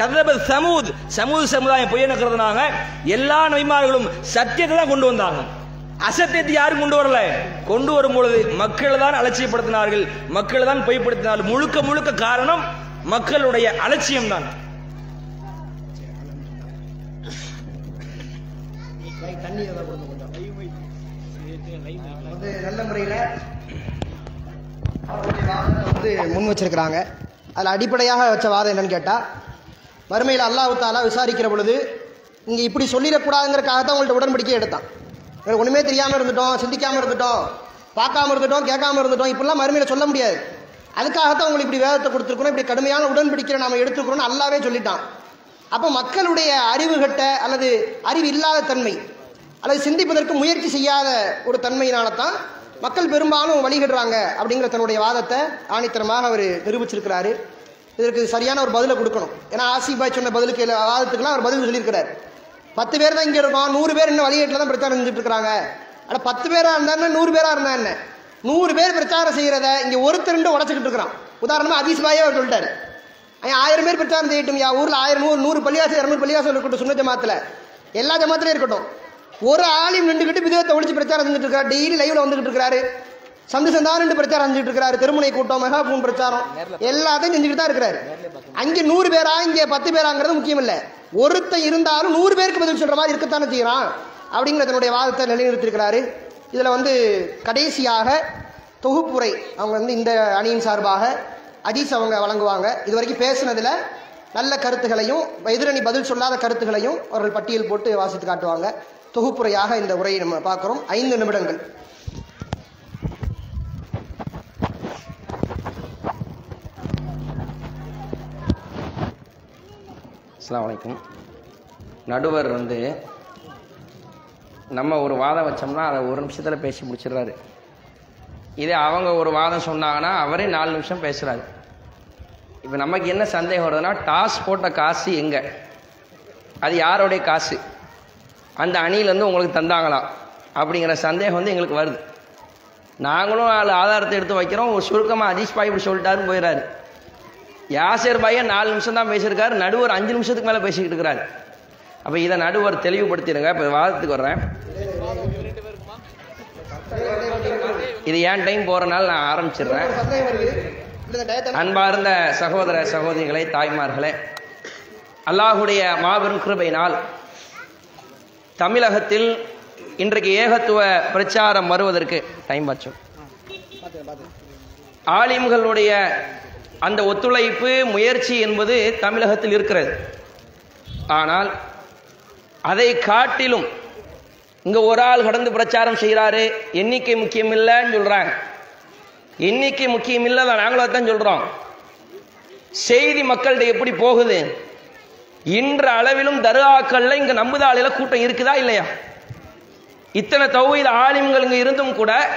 கதப சமூத் சமூத் சமுதாயம் பொய்யன கருதுனாங்க எல்லா நபிமார்களும் சத்தியத்தை தான் கொண்டு வந்தாங்க. அசத்தியத்தை யாரும் கொண்டு வரல. கொண்டு வரும் பொழுது மக்கள் தான் அலட்சியப்படுத்தினார்கள். மக்கள் தான் பொய்ப்படுத்தினார்கள். முழுக்க முழுக்க காரணம் மக்களுடைய அலட்சியம் தான் நல்ல முறையில் வந்து முன் வச்சிருக்கிறாங்க. அதில் அடிப்படையாக வச்ச வாதம் என்னன்னு கேட்டால் மறுமையில் அல்லாஹு தாலா விசாரிக்கிற பொழுது இங்கே இப்படி சொல்லிடக்கூடாதுங்கிறக்காகத்தான் உங்கள்ட்ட உடன்படிக்கை எடுத்தான். எனக்கு ஒன்றுமே தெரியாமல் இருந்துட்டோம் சிந்திக்காமல் இருந்துட்டோம் பார்க்காம இருந்துட்டோம் கேட்காம இருந்துட்டோம் இப்படிலாம் மறுமையில் சொல்ல முடியாது. அதுக்காகத்தான் உங்களுக்கு இப்படி வேதத்தை கொடுத்துருக்கணும் இப்படி கடுமையான உடன்படிக்கை நாம் எடுத்துக்கிறோம்னு அல்லாவே சொல்லிட்டான். அப்போ மக்களுடைய அறிவு கட்ட அல்லது அறிவு இல்லாத தன்மை அல்லது சிந்திப்பதற்கு முயற்சி செய்யாத ஒரு தன்மையினால தான் மக்கள் பெரும்பாலும் வழிகிடுறாங்க அப்படிங்கிற தன்னுடைய வாதத்தை ஆணித்தரமாக அவர் நிரூபிச்சிருக்கிறாரு. இதற்கு சரியான ஒரு பதிலை கொடுக்கணும். ஏன்னா ஆசிபாய் சொன்ன பதிலுக்கு வாதத்துக்குலாம் அவர் பதில் சொல்லியிருக்கிறார். பத்து பேர் தான் இங்கே இருக்கோம். நூறு பேர் இன்னும் வழிகட்டில் தான் பிரச்சாரம் செஞ்சுட்டு இருக்கிறாங்க ஆனால் பத்து பேராக இருந்தா நூறு பேராக இருந்தா என்ன? நூறு பேர் பிரச்சாரம் செய்கிறத இங்கே ஒருத்தர் ரெண்டு உடச்சிக்கிட்டு இருக்கிறான் உதாரணமாக அதிஸ்பாயே அவர் சொல்லிட்டார். ஆயிரம் பேர் பிரச்சாரம் செய்யட்டும் யா ஊரில் ஆயிரம் நூறு நூறு பள்ளியாசம் இரநூறு பள்ளியாசம் இருக்கட்டும் சுண்ண ஜமாத்தில். எல்லா ஜமாத்திலையும் இருக்கட்டும். ஒரு ஆளையும் நின்றுக்கிட்டு விதத்தை ஒழிச்சு பிரச்சாரம் செஞ்சுட்டு இருக்காரு டெய்லி லைவ்ல வந்துகிட்டு இருக்காரு சந்து சந்தா ரெண்டு பிரச்சாரம் செஞ்சுட்டு இருக்காரு திருமுனை கூட்டம் மெகா பூன் பிரச்சாரம். எல்லாத்தையும் செஞ்சுக்கிட்டு தான் இருக்கிறாரு. அங்கே நூறு பேரா இங்கே பத்து பேராங்கிறது முக்கியம் இல்லை. ஒருத்தன் இருந்தாலும் நூறு பேருக்கு பதில் சொல்ற மாதிரி இருக்கத்தானே செய்யறான். அப்படிங்கிற தன்னுடைய வாதத்தை நிலைநிறுத்திருக்கிறாரு இதுல வந்து கடைசியாக தொகுப்புரை அவங்க வந்து இந்த அணியின் சார்பாக அதீஸ் அவங்க வழங்குவாங்க. இது வரைக்கும் பேசுனதுல நல்ல கருத்துகளையும் எதிரணி பதில் சொல்லாத கருத்துகளையும் அவர்கள் பட்டியல் போட்டு வாசித்து காட்டுவாங்க. தொகுப்புரையாக இந்த உரையை நம்ம பார்க்குறோம். ஐந்து நிமிடங்கள். அஸ்லாம் வலைக்கும் நடுவர் வந்து நம்ம ஒரு வாதம் வச்சோம்னா அதை ஒரு நிமிஷத்தில் பேசி முடிச்சிடுறாரு. இதே அவங்க ஒரு வாதம் சொன்னாங்கன்னா அவரே நாலு நிமிஷம் பேசுகிறாரு இப்போ நமக்கு என்ன சந்தேகம் வருதுன்னா டாஸ் போட்ட காசு எங்கே? அது யாருடைய காசு? அந்த அணியிலேருந்து உங்களுக்கு தந்தாங்களாம் அப்படிங்கிற சந்தேகம் வந்து எங்களுக்கு வருது. நாங்களும் நாலு ஆதாரத்தை எடுத்து வைக்கிறோம். ஒரு சுருக்கமாக அதீஷ் பாய் இப்படி சொல்லிட்டாருன்னு போயிடுறாரு யாசர் பாயை நாலு நிமிஷம் தான் பேசியிருக்காரு. நடுவர் அஞ்சு நிமிஷத்துக்கு மேலே பேசிக்கிட்டு இருக்கிறாரு. அப்போ இதை நடுவர் தெளிவுபடுத்திடுங்க. இப்போ வாதத்துக்கு வர்றேன் இது ஏன் டைம் போகிறனால நான் ஆரம்பிச்சிடுறேன். அன்பார்ந்த சகோதர சகோதரிகளே தாய்மார்களே அல்லாஹுடைய மாபெரும் கிருபையினால் தமிழகத்தில் இன்றைக்கு ஏகத்துவ பிரச்சாரம் வருவதற்கு டைம் பச்சோம் ஆலிம்களுடைய அந்த ஒத்துழைப்பு முயற்சி என்பது தமிழகத்தில் இருக்கிறது. ஆனால் அதை காட்டிலும் இங்க ஒரு ஆள் கடந்து பிரச்சாரம் செய்கிறாரு எண்ணிக்கை முக்கியம் இல்லைன்னு சொல்றாங்க. எண்ணிக்கை முக்கியம் இல்லை தான் நாங்களும் அதான் சொல்றோம். செய்தி மக்கள்கிட்ட எப்படி போகுது? இன்ற அளவிலும் தருகாக்கள்ல இங்க நம்புதாளில கூட்டம் இருக்குதா இல்லையா? இத்தனை தௌஹீத் ஆலிம்கள் இங்க இருந்தும் கூட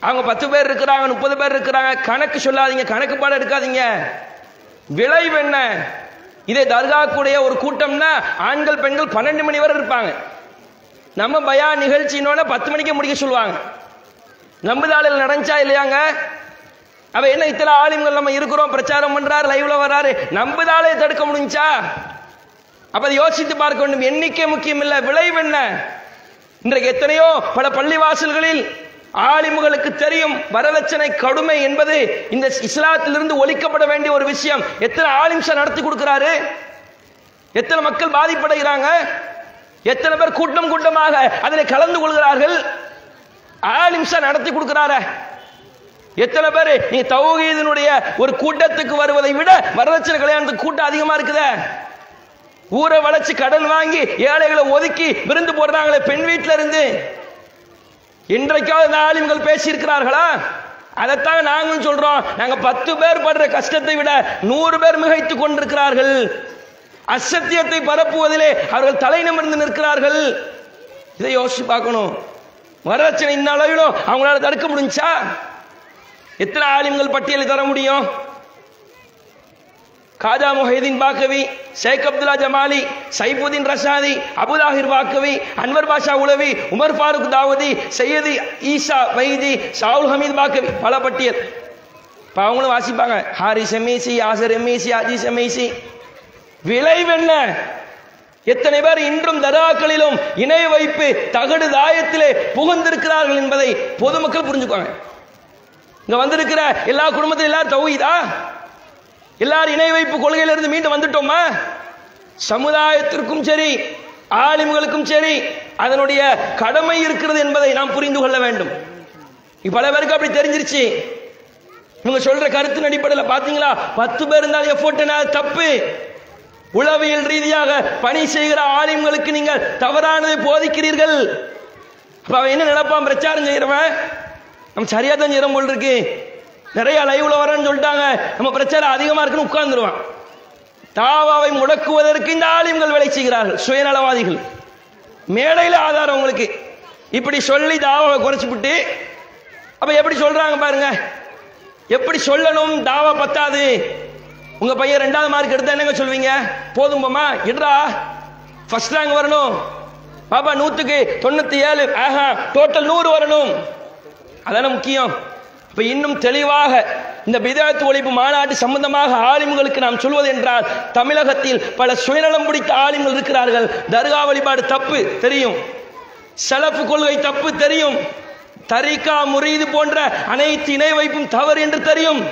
அவங்க பத்து பேர் இருக்கிறாங்க முப்பது பேர் இருக்கிறாங்க. கணக்கு சொல்லாதீங்க கணக்கு பாடம் எடுக்காதீங்க. விளைவு என்ன? இதே தர்காக்குடைய ஒரு கூட்டம்னா ஆண்கள் பெண்கள் பன்னெண்டு மணி வரை இருப்பாங்க. நம்ம பயா நிகழ்ச்சினோட பத்து மணிக்கு முடிக்க சொல்லுவாங்க. நம்புதாளில் நடந்துச்சா இல்லையாங்க? அவ என்ன இத்தனை ஆலிம்கள் நம்ம இருக்கிறோம் பிரச்சாரம் பண்றாரு லைவ்ல வர்றாரு? நம்புதாலே தடுக்க முடிஞ்சா? அப்ப அதை யோசித்து பார்க்க வேண்டும். எண்ணிக்கை முக்கியம் இல்ல. விளைவு என்ன? இன்றைக்கு எத்தனையோ பல பள்ளிவாசல்களில் ஆலிமுகளுக்கு தெரியும் வரதட்சணை கடுமை என்பது இந்த இஸ்லாத்திலிருந்து ஒழிக்கப்பட வேண்டிய ஒரு விஷயம். எத்தனை ஆலிம்சா நடத்தி கொடுக்கிறாரு? எத்தனை மக்கள் பாதிப்படைகிறாங்க? எத்தனை பேர் கூட்டம் கூட்டமாக அதில் கலந்து கொள்கிறார்கள்? ஆலிம்சா நடத்தி கொடுக்கிறார? எத்தனை பேர் நீ தௌஹீதினுடைய ஒரு கூட்டத்துக்கு வருவதை விட வரதட்சணை கல்யாணத்துக்கு கூட்டம் அதிகமா இருக்குதே? ஊரை வளைச்சு கடன் வாங்கி ஏழைகளை ஒதுக்கி விருந்து போடுறாங்களே பெண் வீட்டில இருந்து. இன்றைக்காவது இந்த ஆலிம்கள் பேசியிருக்கிறார்களா? அதைத்தான் நாங்களும் சொல்றோம். நாங்க பத்து பேர் படுற கஷ்டத்தை விட நூறு பேர் மிகைத்துக் கொண்டிருக்கிறார்கள். அசத்தியத்தை பரப்புவதிலே அவர்கள் தலை நிமிர்ந்து நிற்கிறார்கள். இதை யோசிச்சு பார்க்கணும். வரதட்சணை இந்த அளவிலும் அவங்களால தடுக்க முடிஞ்சா? எத்தனை ஆலிம்கள் பட்டியலை தர முடியும்? காஜா முஹைதீன் பாக்கவி ஷேக் அப்துல்லா ஜமாலி சைபுதீன் ரஷாதி அபுதாஹிர் பாக்கவி அன்வர் பாஷா உளவி உமர் ஃபாரூக் தாவதி சையது ஈசா வைதி ஷாவுல் ஹமீத் பாக்கவி பல பட்டியல். இப்போ அவங்களும் வாசிப்பாங்க. Haris MEC Azhar MEC Aziz MEC விளைவு என்ன? எத்தனை பேர் இன்றும் தராக்களிலும் இணை வைப்பு தகடு தாயத்திலே புகுந்திருக்கிறார்கள் என்பதை பொதுமக்கள் புரிஞ்சுக்குவாங்க. இங்க வந்திருக்கிற எல்லா குடும்பத்திலும் எல்லாரும் தௌஹீதா? எல்லாரும் இணை வைப்பு கொள்கையிலிருந்து மீண்டு வந்துட்டோமா? சமுதாயத்திற்கும் சரி ஆலிம்களுக்கும் சரி அதனுடைய கடமை இருக்கிறது என்பதை நாம் புரிந்து கொள்ள வேண்டும். பல பேருக்கு அப்படி தெரிஞ்சிருச்சு. இவங்க சொல்ற கருத்தின் அடிப்படையில் பாத்தீங்களா? பத்து பேர் இருந்தால் எஃபோர்ட் தப்பு. உளவியல் ரீதியாக பணி செய்கிற ஆலிம்களுக்கு நீங்கள் தவறானதை போதிக்கிறீர்கள். அப்ப அவன் என்ன நினைப்பான்? பிரச்சாரம் செய்யறவன் நம்ம சரியா தான் செய்யறோம் போல் இருக்கு. நிறைய லைவ்ல வரேன்னு சொல்லிட்டாங்க. நம்ம பிரச்சாரம் அதிகமா இருக்குன்னு உட்கார்ந்துருவான். தாவாவை முடக்குவதற்கு இந்த ஆலிம்கள் வேலை செய்கிறார்கள் சுயநலவாதிகள். மேடையில் ஆதாரம் உங்களுக்கு. இப்படி சொல்லி தாவாவை குறைச்சுவிட்டு அப்ப எப்படி சொல்றாங்க பாருங்க. எப்படி சொல்லணும்? தாவா பத்தாது. உங்க பையன் ரெண்டாவது மார்க் எடுத்தா என்னங்க சொல்வீங்க? போதும் போமா இடா ஃபர்ஸ்ட் ரேங்க் வரணும். பாப்பா நூத்துக்கு தொண்ணூத்தி ஏழு ஆஹா டோட்டல் நூறு வரணும். அதான முக்கியம். இப்ப இன்னும் தெளிவாக இந்த பிதாத் ஒழிப்பு மாநாட்டு சம்பந்தமாக ஆலிம்களுக்கு நாம் சொல்வது என்றால் தமிழகத்தில் பல சுயநலம் பிடித்த ஆலிம்கள் இருக்கிறார்கள். தர்கா வழிபாடு தப்பு தெரியும். செலப்பு கொள்கை தப்பு தெரியும். தரிகா முறீது போன்ற அனைத்து இணை வைப்பும் தவறு என்று தெரியும்.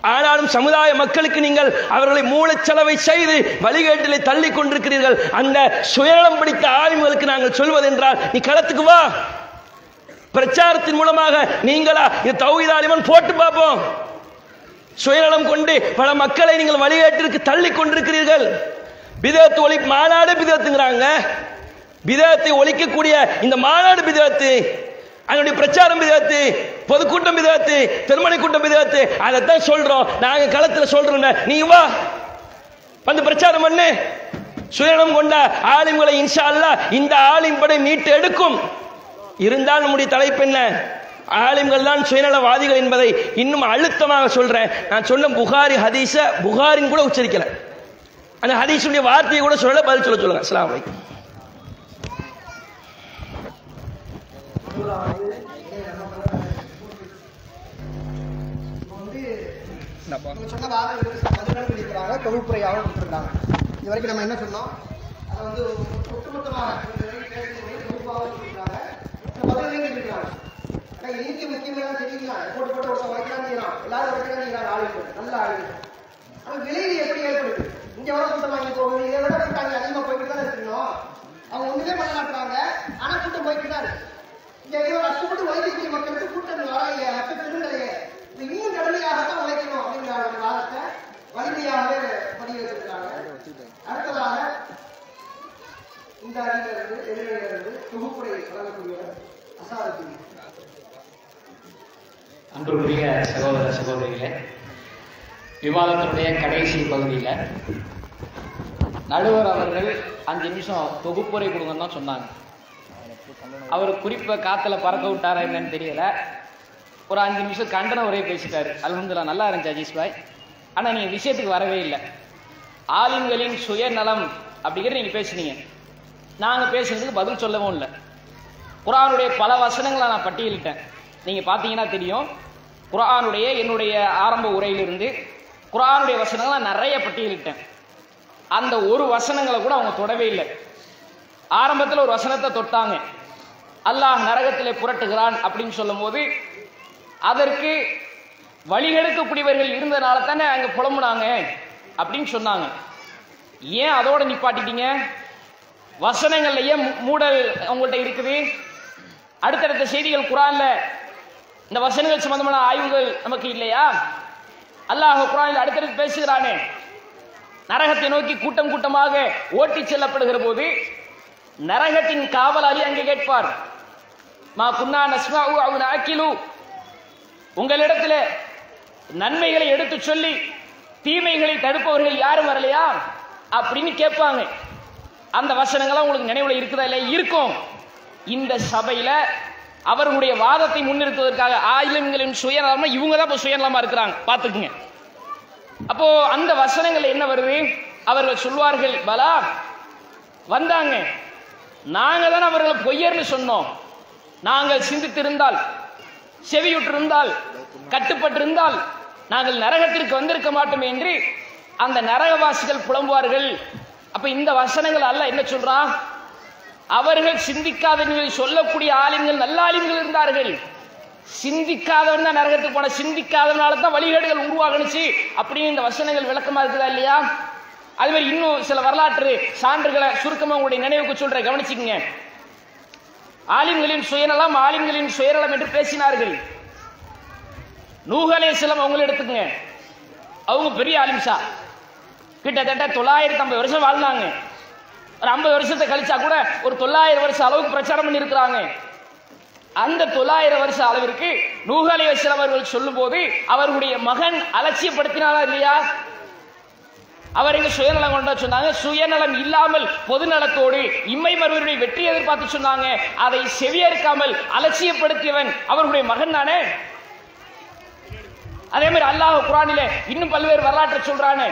ஆனாலும் சமுதாய மக்களுக்கு நீங்கள் அவர்களை மூலச்செலவை செய்து வழிகேட்டிலே தள்ளி கொண்டிருக்கிறீர்கள். அந்த சுயநலம் பிடித்த ஆலிம்களுக்கு நாங்கள் சொல்வதென்றால் நீ களத்துக்கு வா. பிரச்சாரத்தின் மூலமாக நீங்களா இது தௌஹீதாலிமன் போட்டு பார்ப்போம். சுயநலம் கொண்டு பல மக்களை நீங்கள் வழிகேட்டிற்கு தள்ளி கொண்டிருக்கிறீர்கள். பிதத்து ஒளி மாநாடு பிதத்துங்கிறாங்க. பிதத்தை ஒழிக்கக்கூடிய இந்த மாநாடு பிதத்து அதனுடைய பிரச்சாரம் பிதத்து பொதுக்கூட்டம் பிதத்து திருமணி கூட்டம் பிதத்து அதைத்தான் சொல்றோம். நாங்க களத்துல சொல்றோம் நீ வா. வந்து பிரச்சாரம் பண்ணு. சுயநலம் கொண்ட ஆலிம்களை இன்ஷா அல்லாஹ் இந்த ஆலிம் படை மீட்டு எடுக்கும். இருந்தால் நம்முடைய தலைப்பு என்ன? ஆலிம்கள் தான் சுயநலவாதிகள் என்பதை இன்னும் அழுத்தமாக சொல்றேன். நான் சொன்ன புகாரி ஹதீஸ புகாரின் கூட உச்சரிக்கல. அந்த ஹதீஸுடைய வார்த்தையை கூட சொல்ல பதில் சொல்ல சொல்லுங்க. அஸ்லாம் அலைக்கும். இவங்க கொடுத்துருக்காங்க இது வரைக்கும் நம்ம என்ன சொன்னோம்? அதை வந்து ஒட்டுமொத்தமாக தொகுப்பாகவும் கொடுக்குறாங்க ஆனா முக்கியமான போட்டு போட்டு ஒருத்தன் வைக்கலாம் செய்யலாம் எல்லாரும் வைக்கலாம் ஆளுங்க நல்ல ஆளுங்க ஆனா விளைவு எப்படி ஏற்படுது இங்க வர கூட்டம் வாங்கி போகுது இதை விட கூட்டாங்க அதிகமா போயிட்டு தான் இருக்கணும் அவங்க ஒண்ணுமே பண்ண மாட்டாங்க ஆனா கூட்டம் போயிட்டு தான் இருக்கு இங்க ஏதோ கஷ்டப்பட்டு உழைக்கக்கூடிய மக்களுக்கு கூட்டம் வராங்க அப்ப பெருங்கலையே இன்னும் கடுமையாகத்தான் உழைக்கணும் அப்படிங்கிற வாதத்தை வலிமையாகவே பதிவு வச்சிருக்காங்க அடுத்ததாக இந்த அணியிலிருந்து எதிரிலிருந்து தொகுப்புரை வழங்கக்கூடிய அசாரத்தின். அன்புக்குரிய சகோதர சகோதரிகளே விவாதத்தினுடைய கடைசி பகுதியில் நடுவர் அவர்கள் அஞ்சு நிமிஷம் தொகுப்புரை கொடுங்கன்னு தான் சொன்னாங்க. அவர் குறிப்பை காத்துல பறக்க விட்டாரா என்னன்னு தெரியல. ஒரு அஞ்சு நிமிஷம் கண்டன உரையை பேசிட்டாரு. அலமதுல்லா நல்லா இருந்துச்சு அஜீஷ் பாய். ஆனால் நீங்கள் விஷயத்துக்கு வரவே இல்லை. ஆளுங்களின் சுயநலம் அப்படிங்கிறது நீங்கள் பேசுனீங்க. நாங்கள் பேசுனதுக்கு பதில் சொல்லவும் இல்லை. குரானுடைய பல வசனங்களை நான் பட்டியலிட்டேன். நீங்கள் பார்த்தீங்கன்னா தெரியும் குரானுடைய என்னுடைய ஆரம்ப உரையிலிருந்து குரானுடைய வசனங்களை நான் நிறைய பட்டியலிட்டேன். அந்த ஒரு வசனங்களை கூட அவங்க தொடவே இல்லை. ஆரம்பத்தில் ஒரு வசனத்தை தொட்டாங்க. அல்லாஹ் நரகத்திலே புரட்டுகிறான் அப்படின்னு சொல்லும்போது அதற்கு வழிகெடுக்கக்கூடியவர்கள் இருந்தனால தானே அங்கே புலம்புனாங்க அப்படின்னு சொன்னாங்க. ஏன் அதோட நிப்பாட்டிட்டீங்க? வசனங்கள்லையே மூடல் உங்கள்கிட்ட இருக்குது. அடுத்தடுத்த செய்திகள் குரான்ல. இந்த வசனங்கள் சம்பந்தமான ஆய்வுகள் நமக்கு இல்லையா? அல்லாஹ் குரானில் அடுத்தடுத்து பேசுகிறானே. நரகத்தை நோக்கி கூட்டம் கூட்டமாக ஓட்டிச் செல்லப்படுகிற போது நரகத்தின் காவலாளி அங்கே கேட்பார். மா குன்னா நஸ்மாஉ அவ் நாக்கிலு உங்களிடத்துல நன்மைகளை எடுத்து சொல்லி தீமைகளை தடுப்பவர்கள் யாரும் வரலையா? அப்படின்னு கேட்பாங்க. அந்த வசனங்கள்லாம் உங்களுக்கு நினைவுல இருக்குதா இல்லை இருக்கும். இந்த சபையில அவர்களுடைய வாதத்தை முன்னிறுத்துவதற்காக ஆயுதங்களின் சுயநலமா இவங்க தான் இப்போ சுயநலமா இருக்கிறாங்க. பார்த்துக்குங்க. அப்போ அந்த வசனங்கள் என்ன வருது? அவர்கள் சொல்வார்கள் பலா வந்தாங்க. நாங்க தான் அவர்களை பொய்யர்னு சொன்னோம். நாங்கள் சிந்தித்திருந்தால் செவியுற்றிருந்தால் கட்டுப்பட்டிருந்தால் நாங்கள் நரகத்திற்கு வந்திருக்க மாட்டோம் என்று அந்த நரகவாசிகள் புலம்புவார்கள். அப்ப இந்த வசனங்கள் அல்ல என்ன சொல்றான் அவர்கள் சிந்திக்காதவர்கள் சொல்லக்கூடிய ஆலிம்கள் நல்ல ஆலிம்கள் இருந்தார்கள். சிந்திக்காதவன் தான் நரகத்துக்கு போன சிந்திக்காதவனால தான் வழிகேடுகள் உருவாகணுச்சு. அப்படின்னு இந்த வசனங்கள் விளக்கமா இருக்குதா இல்லையா? அது மாதிரி இன்னும் சில வரலாற்று சான்றுகளை சுருக்கமா உங்களுடைய நினைவுக்கு சொல்றேன். கவனிச்சுக்கங்க. ஆலிம்களின் சுயநலம் ஆலிம்களின் சுயநலம் என்று பேசினார்கள். நூகலே சிலம் அவங்கள எடுத்துக்கங்க. அவங்க பெரிய ஆலிம்சா. கிட்டத்தட்ட தொள்ளாயிரத்தி ஐம்பது வருஷம் வாழ்ந்தாங்க. ஒரு ஐம்பது வருஷத்தை கழிச்சா கூட ஒரு தொள்ளாயிரம் வருஷம் அளவுக்கு பிரச்சாரம் பண்ணியிருக்கிறாங்க. அந்த தொள்ளாயிரம் வருஷ அளவிற்கு நூகலை வசலம் அவர்கள் சொல்லும் போது அவர்களுடைய மகன் அலட்சியப்படுத்தினாரா இல்லையா? அவர் எங்க சுயநலம் கொண்டா சொன்னாங்க. சுயநலம் இல்லாமல் பொதுநலத்தோடு இம்மை மறுவருடைய வெற்றி எதிர்பார்த்து சொன்னாங்க. அதை செவியறுக்காமல் அலட்சியப்படுத்தியவன் அவர்களுடைய மகன் தானே? அதே மாதிரி அல்லாஹ் குரானில இன்னும் பல்வேறு வரலாற்றை சொல்றானே.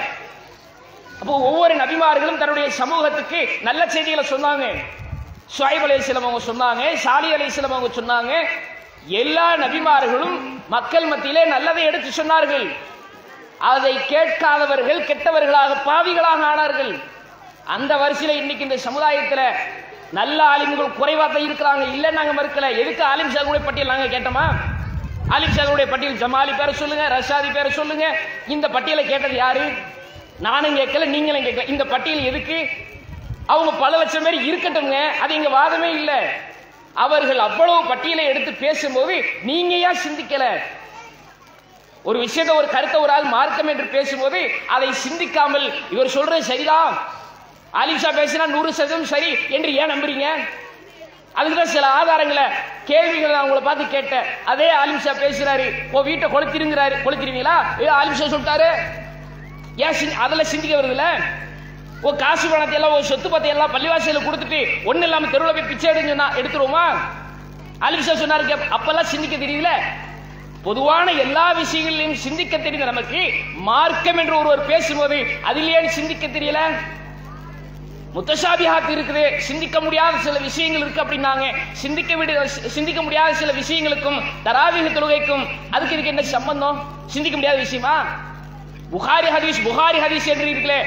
அப்போ ஒவ்வொரு நபிமார்களும் தன்னுடைய சமூகத்துக்கு நல்ல செய்திகளை சொன்னாங்க. சுவைப் அலைஹிஸ்ஸலாம் அவங்க சொன்னாங்க சாலி அலைஹிஸ்ஸலாம் அவங்க சொன்னாங்க. எல்லா நபிமார்களும் மக்கள் மத்தியிலே நல்லதை எடுத்து சொன்னார்கள். அதை கேட்காதவர்கள் கெட்டவர்களாக பாவிகளாக ஆனார்கள். அந்த வரிசையில இன்னைக்கு இந்த சமுதாயத்துல நல்ல ஆலிம்கள் குறைவாக தான் இருக்கிறாங்க. இல்ல நாங்க மறுக்கல. எதுக்கு ஆலிம் சாகுடைய பட்டியல் நாங்க கேட்டோமா? ஆலிம் சாகுடைய பட்டியல் ஜமாலி பேரை சொல்லுங்க ரஷாதி பேரை சொல்லுங்க. இந்த பட்டியலை கேட்டது யாரு? நானும் கேட்கல நீங்களும் கேட்கல. இந்த பட்டியல் எதுக்கு? அவங்க பல லட்சம் பேர் இருக்கட்டும்ங்க. அது இங்க வாதமே இல்லை. அவர்கள் அவ்வளவு பட்டியலை எடுத்து பேசும்போது நீங்க ஏன் சிந்திக்கல? ஒரு விஷயத்தை ஒரு கருத்தை ஒரு ஆள் மார்க்கம் என்று பேசும்போது அதை சிந்திக்காமல் இவர் சொல்றது சரிதான் ஆலிஷா பேசினா நூறு சதவீதம் சரி என்று ஏன் நம்புறீங்க? அதுதான் சில ஆதாரங்களை கேள்விகளை நான் உங்களை பார்த்து கேட்டேன். அதே ஆலிம்ஷா பேசுறாரு. ஓ வீட்டை கொளுத்திருங்கிறாரு. கொளுத்திருவீங்களா? ஏ ஆலிம்ஷா சொல்லிட்டாரு. ஏன் அதில் அதெல்லாம் சிந்திக்க வருதுல்ல? ஓ காசு பணத்தை எல்லாம் ஓ சொத்து பத்தை எல்லாம் பள்ளிவாசியில் கொடுத்துட்டு ஒன்றும் இல்லாமல் தெருவில் போய் பிச்சை எடுன்னு சொன்னா எடுத்துருவோமா? ஆலிம்ஷா சொன்னாரு கேப்- அப்பெல்லாம் சிந்திக்க தெரியல பொதுவான எல்லா விஷயங்களிலும் சிந்திக்க தெரிந்த நமக்கு. மார்க்கம் என்று ஒருவர் பேசும்போது அதில் ஏன் சிந்திக்க தெரியல? முத்தசாபிஹாத் இருக்குது. சிந்திக்க முடியாத சில விஷயங்கள் இருக்கு அப்படின்னாங்க. சிந்திக்க விட சிந்திக்க முடியாத சில விஷயங்களுக்கும் தராவிக தொழுகைக்கும் அதுக்கு இதுக்கு என்ன சம்பந்தம்? சிந்திக்க முடியாத விஷயமா? புகாரி ஹதீஸ் புகாரி ஹதீஸ் என்று இருக்கலே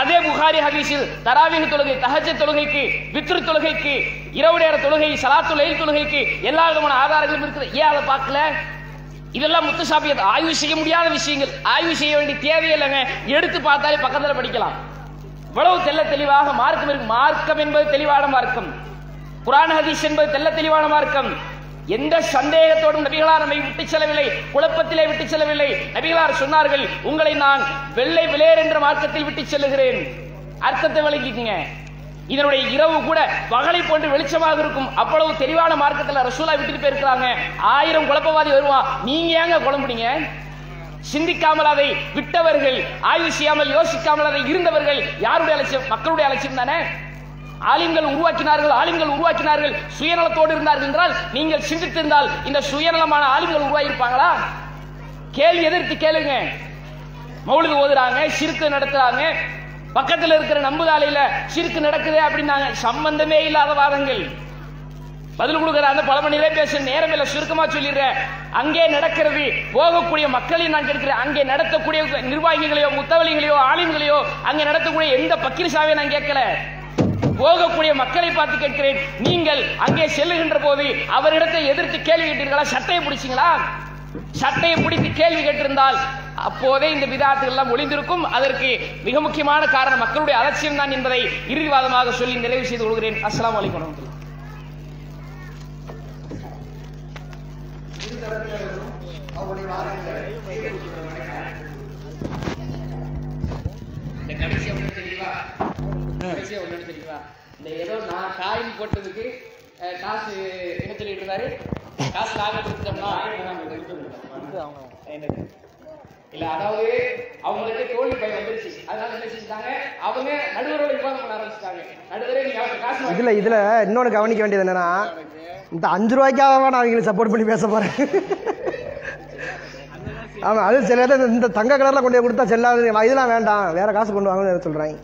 அதே புகாரி ஹதீஸில் தராவிக தொழுகை தஹஜ தொழுகைக்கு வித்ரு தொழுகைக்கு இரவு நேர தொழுகை சலாத்து லைல் தொழுகைக்கு எல்லா விதமான ஆதாரங்களும் இருக்குது. ஏன் அதை பார்க்கல? இதெல்லாம் முத்துசாப்பியது ஆய்வு செய்ய முடியாத விஷயங்கள். ஆய்வு செய்ய வேண்டிய தேவையில்லைங்க எடுத்து பார்த்தாலே பக்கத்தில் படிக்கலாம். இவ்வளவு தெள்ள தெளிவாக மார்க்கம் இருக்கு. மார்க்கம் என்பது தெளிவான மார்க்கம். குரான் ஹதீஸ் என்பது தெள்ள தெளிவான மார்க்கம். எந்த சந்தேகத்தோடும் நபிகளார் நம்மை விட்டு செல்லவில்லை குழப்பத்திலே விட்டு செல்லவில்லை. நபிகளார் சொன்னார்கள் உங்களை நான் வெள்ளை விளையர் என்ற மார்க்கத்தில் விட்டு செல்லுகிறேன். அர்த்தத்தை விளங்கிக்கங்க இதனுடைய இரவு கூட பகலை போன்று வெளிச்சமாக இருக்கும். அவ்வளவு தெளிவான மார்க்கத்தில் ரசூலா விட்டுட்டு போயிருக்கிறாங்க. ஆயிரம் குழப்பவாதி வருவான் நீங்க ஏங்க குழம்புறீங்க சிந்திக்காமல் அதை விட்டவர்கள் ஆய்வு செய்யாமல் யோசிக்காமல் அதை இருந்தவர்கள் யாருடைய அலட்சியம்? மக்களுடைய அலட்சியம் தானே? ஆலிம்கள் உருவாக்கினார்கள் ஆலிம்கள் உருவாக்கினார்கள் சுயநலத்தோடு இருந்தார்கள் என்றால் நீங்கள் சிந்தித்திருந்தால் இந்த சுயநலமான ஆலிம்கள் உருவாகியிருப்பாங்களா? கேள்வி எதிர்த்து கேளுங்க. மௌலிது ஓதுறாங்க சிறுக்கு நடத்துறாங்க பக்கத்தில் இருக்கிற நம்புதாலையில சிறுக்கு நடக்குதே அப்படின்னாங்க. சம்பந்தமே இல்லாத வாதங்கள். பதில் கொடுக்கிற அந்த பல மணி நேரம் பேச நேரம் இல்லை சுருக்கமா சொல்லிடுறேன். அங்கே நடக்கிறது போகக்கூடிய மக்களையும் நான் கேட்கிறேன். அங்கே நடத்தக்கூடிய நிர்வாகிகளையோ முத்தவலிகளையோ ஆளுங்களையோ அங்கே நடத்தக்கூடிய எந்த பக்கீர் நான் கேட்கல. போகக்கூடிய மக்களை பார்த்து கேட்கிறேன். நீங்கள் அங்கே செல்லுகின்ற போது அவரிடத்தை எதிர்த்து கேள்வி கேட்டீர்களா? சட்டையை பிடிச்சீங்களா? சட்டையை பிடித்து கேள்வி கேட்டிருந்தால் அப்போதே இந்த விதாத்துகள் எல்லாம் ஒளிந்திருக்கும். அதற்கு மிக முக்கியமான காரணம் மக்களுடைய அலட்சியம் தான் என்பதை இறுதிவாதமாக சொல்லி நிறைவு செய்து கொள்கிறேன். அஸ்ஸலாமு அலைக்கும் வரஹ்மத்துல்லாஹி. அவருடைய வாதங்களை இந்த கடைசியா ஒண்ணு தெரியுமா கடைசியா ஒண்ணு தெரியுமா இந்த ஏதோ நான் காயின் போட்டதுக்கு காசு என்ன சொல்லிட்டு இருந்தாரு காசு நாங்க கொடுத்தோம்னா என்னது? இல்ல அதாவது அவங்களுக்கு தோல்வி பயம் வந்துருச்சு. அதனால என்ன செஞ்சுட்டாங்க? அவங்க நடுவரோட விவாதம் பண்ண ஆரம்பிச்சிட்டாங்க. நடுவரே நீங்க அவங்க காசு இதுல இதுல இன்னொன்னு கவனிக்க வேண்டியது என்னன்னா இந்த அஞ்சு ரூபாய்க்காக நான் அவங்களுக்கு சப்போர்ட் பண்ணி பேச போறேன். ஆமா அது சில இந்த தங்க கலர்ல கொண்டு போய் கொடுத்தா செல்லாது இதெல்லாம் வேண்டாம். வேற காசு கொண்டு வாங்க சொல்றாங்க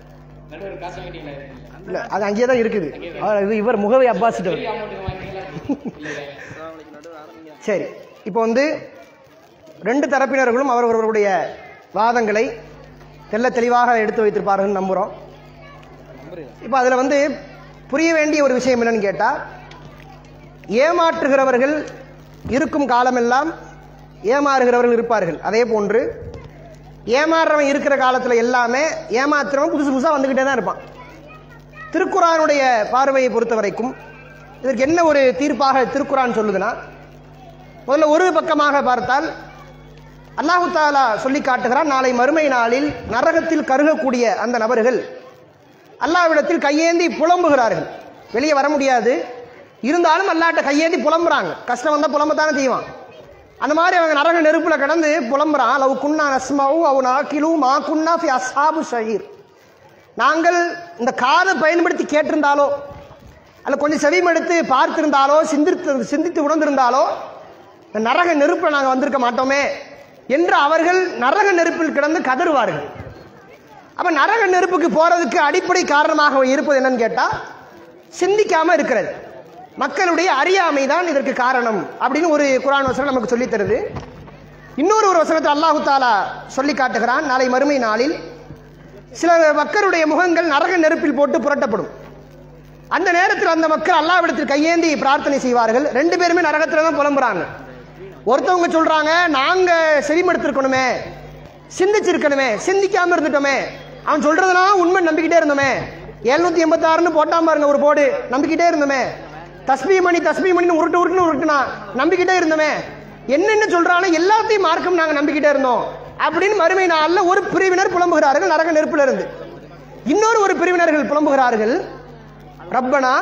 இல்ல அது அங்கேயே தான் இருக்குது. அவர் இது இவர் முகவை அப்பாசிட்டர் சரி இப்போ வந்து ரெண்டு தரப்பினர்களும் அவரவர்களுடைய வாதங்களை தெள்ள தெளிவாக எடுத்து வைத்திருப்பார்கள் நம்புகிறோம் இப்போ அதில் வந்து புரிய வேண்டிய ஒரு விஷயம் என்னன்னு கேட்டால் ஏமாற்றுகிறவர்கள் இருக்கும் காலமெல்லாம் ஏமாறுகிறவர்கள் இருப்பார்கள். அதே போன்று ஏமாறுறவன் இருக்கிற காலத்தில் எல்லாமே ஏமாத்துறவன் புதுசு புதுசாக வந்துக்கிட்டே தான் இருப்பான். திருக்குறானுடைய பார்வையை பொறுத்த வரைக்கும் இதற்கு என்ன ஒரு தீர்ப்பாக திருக்குறான் சொல்லுதுன்னா முதல்ல ஒரு பக்கமாக பார்த்தால் அல்லாஹு தாலா சொல்லி காட்டுகிறான் நாளை மறுமை நாளில் நரகத்தில் கருகக்கூடிய அந்த நபர்கள் அல்லாவிடத்தில் கையேந்தி புலம்புகிறார்கள். வெளியே வர முடியாது. இருந்தாலும் அல்லாட்ட கையேந்தி புலம்புறாங்க. கஷ்டம் வந்தால் புலம்பத்தானே செய்வான். அந்த மாதிரி அவங்க நரக நெருப்புல கடந்து புலம்புறான். லவ் குன்னா நஸ்மவு அவ் நாக்கிலு மா குன்னா ஃபி அசாபு ஷஹீர். நாங்கள் இந்த காதை பயன்படுத்தி கேட்டிருந்தாலோ அல்ல கொஞ்சம் செவிமடுத்து பார்த்திருந்தாலோ சிந்தித்து சிந்தித்து உணர்ந்திருந்தாலோ இந்த நரக நெருப்பில் நாங்கள் வந்திருக்க மாட்டோமே என்று அவர்கள் நரக நெருப்பில் கிடந்து கதறுவார்கள். அப்போ நரக நெருப்புக்கு போகிறதுக்கு அடிப்படை காரணமாக இருப்பது என்னன்னு கேட்டால் சிந்திக்காமல் இருக்கிறது. மக்களுடைய அறியாமை தான் இதற்கு காரணம் அப்படின்னு ஒரு குரான் வசனம் நமக்கு சொல்லித் தருது. இன்னொரு ஒரு வசனத்தை அல்லாஹு தாலா சொல்லி காட்டுகிறான். நாளை மறுமை நாளில் சில மக்களுடைய முகங்கள் நரக நெருப்பில் போட்டு புரட்டப்படும். அந்த நேரத்தில் அந்த மக்கள் அல்லாவிடத்தில் கையேந்தி பிரார்த்தனை செய்வார்கள். ரெண்டு பேருமே நரகத்தில் தான் புலம்புறாங்க. ஒருத்தவங்க சொல்றாங்க நாங்க செவிமடுத்திருக்கணுமே சிந்திச்சிருக்கணுமே சிந்திக்காம இருந்துட்டோமே அவன் சொல்றதெல்லாம் உண்மை நம்பிக்கிட்டே இருந்தோமே எழுநூத்தி எண்பத்தாறுன்னு போட்டாம பாருங்க ஒரு போடு நம்பிக்கிட்டே இருந்தோமே தஸ்மி மணி தஸ்மி மணின்னு உருட்டு உருட்டுன்னு உருட்டுனா நம்பிக்கிட்டே இருந்தோமே. என்னென்ன சொல்கிறானோ எல்லாத்தையும் மார்க்கம் நாங்கள் நம்பிக்கிட்டே இருந்தோம். அப்படின்னு மறுமை நாளில் ஒரு பிரிவினர் புலம்புகிறார்கள் நரக நெருப்புல இருந்து. இன்னொரு ஒரு பிரிவினர்கள் புலம்புகிறார்கள் ரப்பனா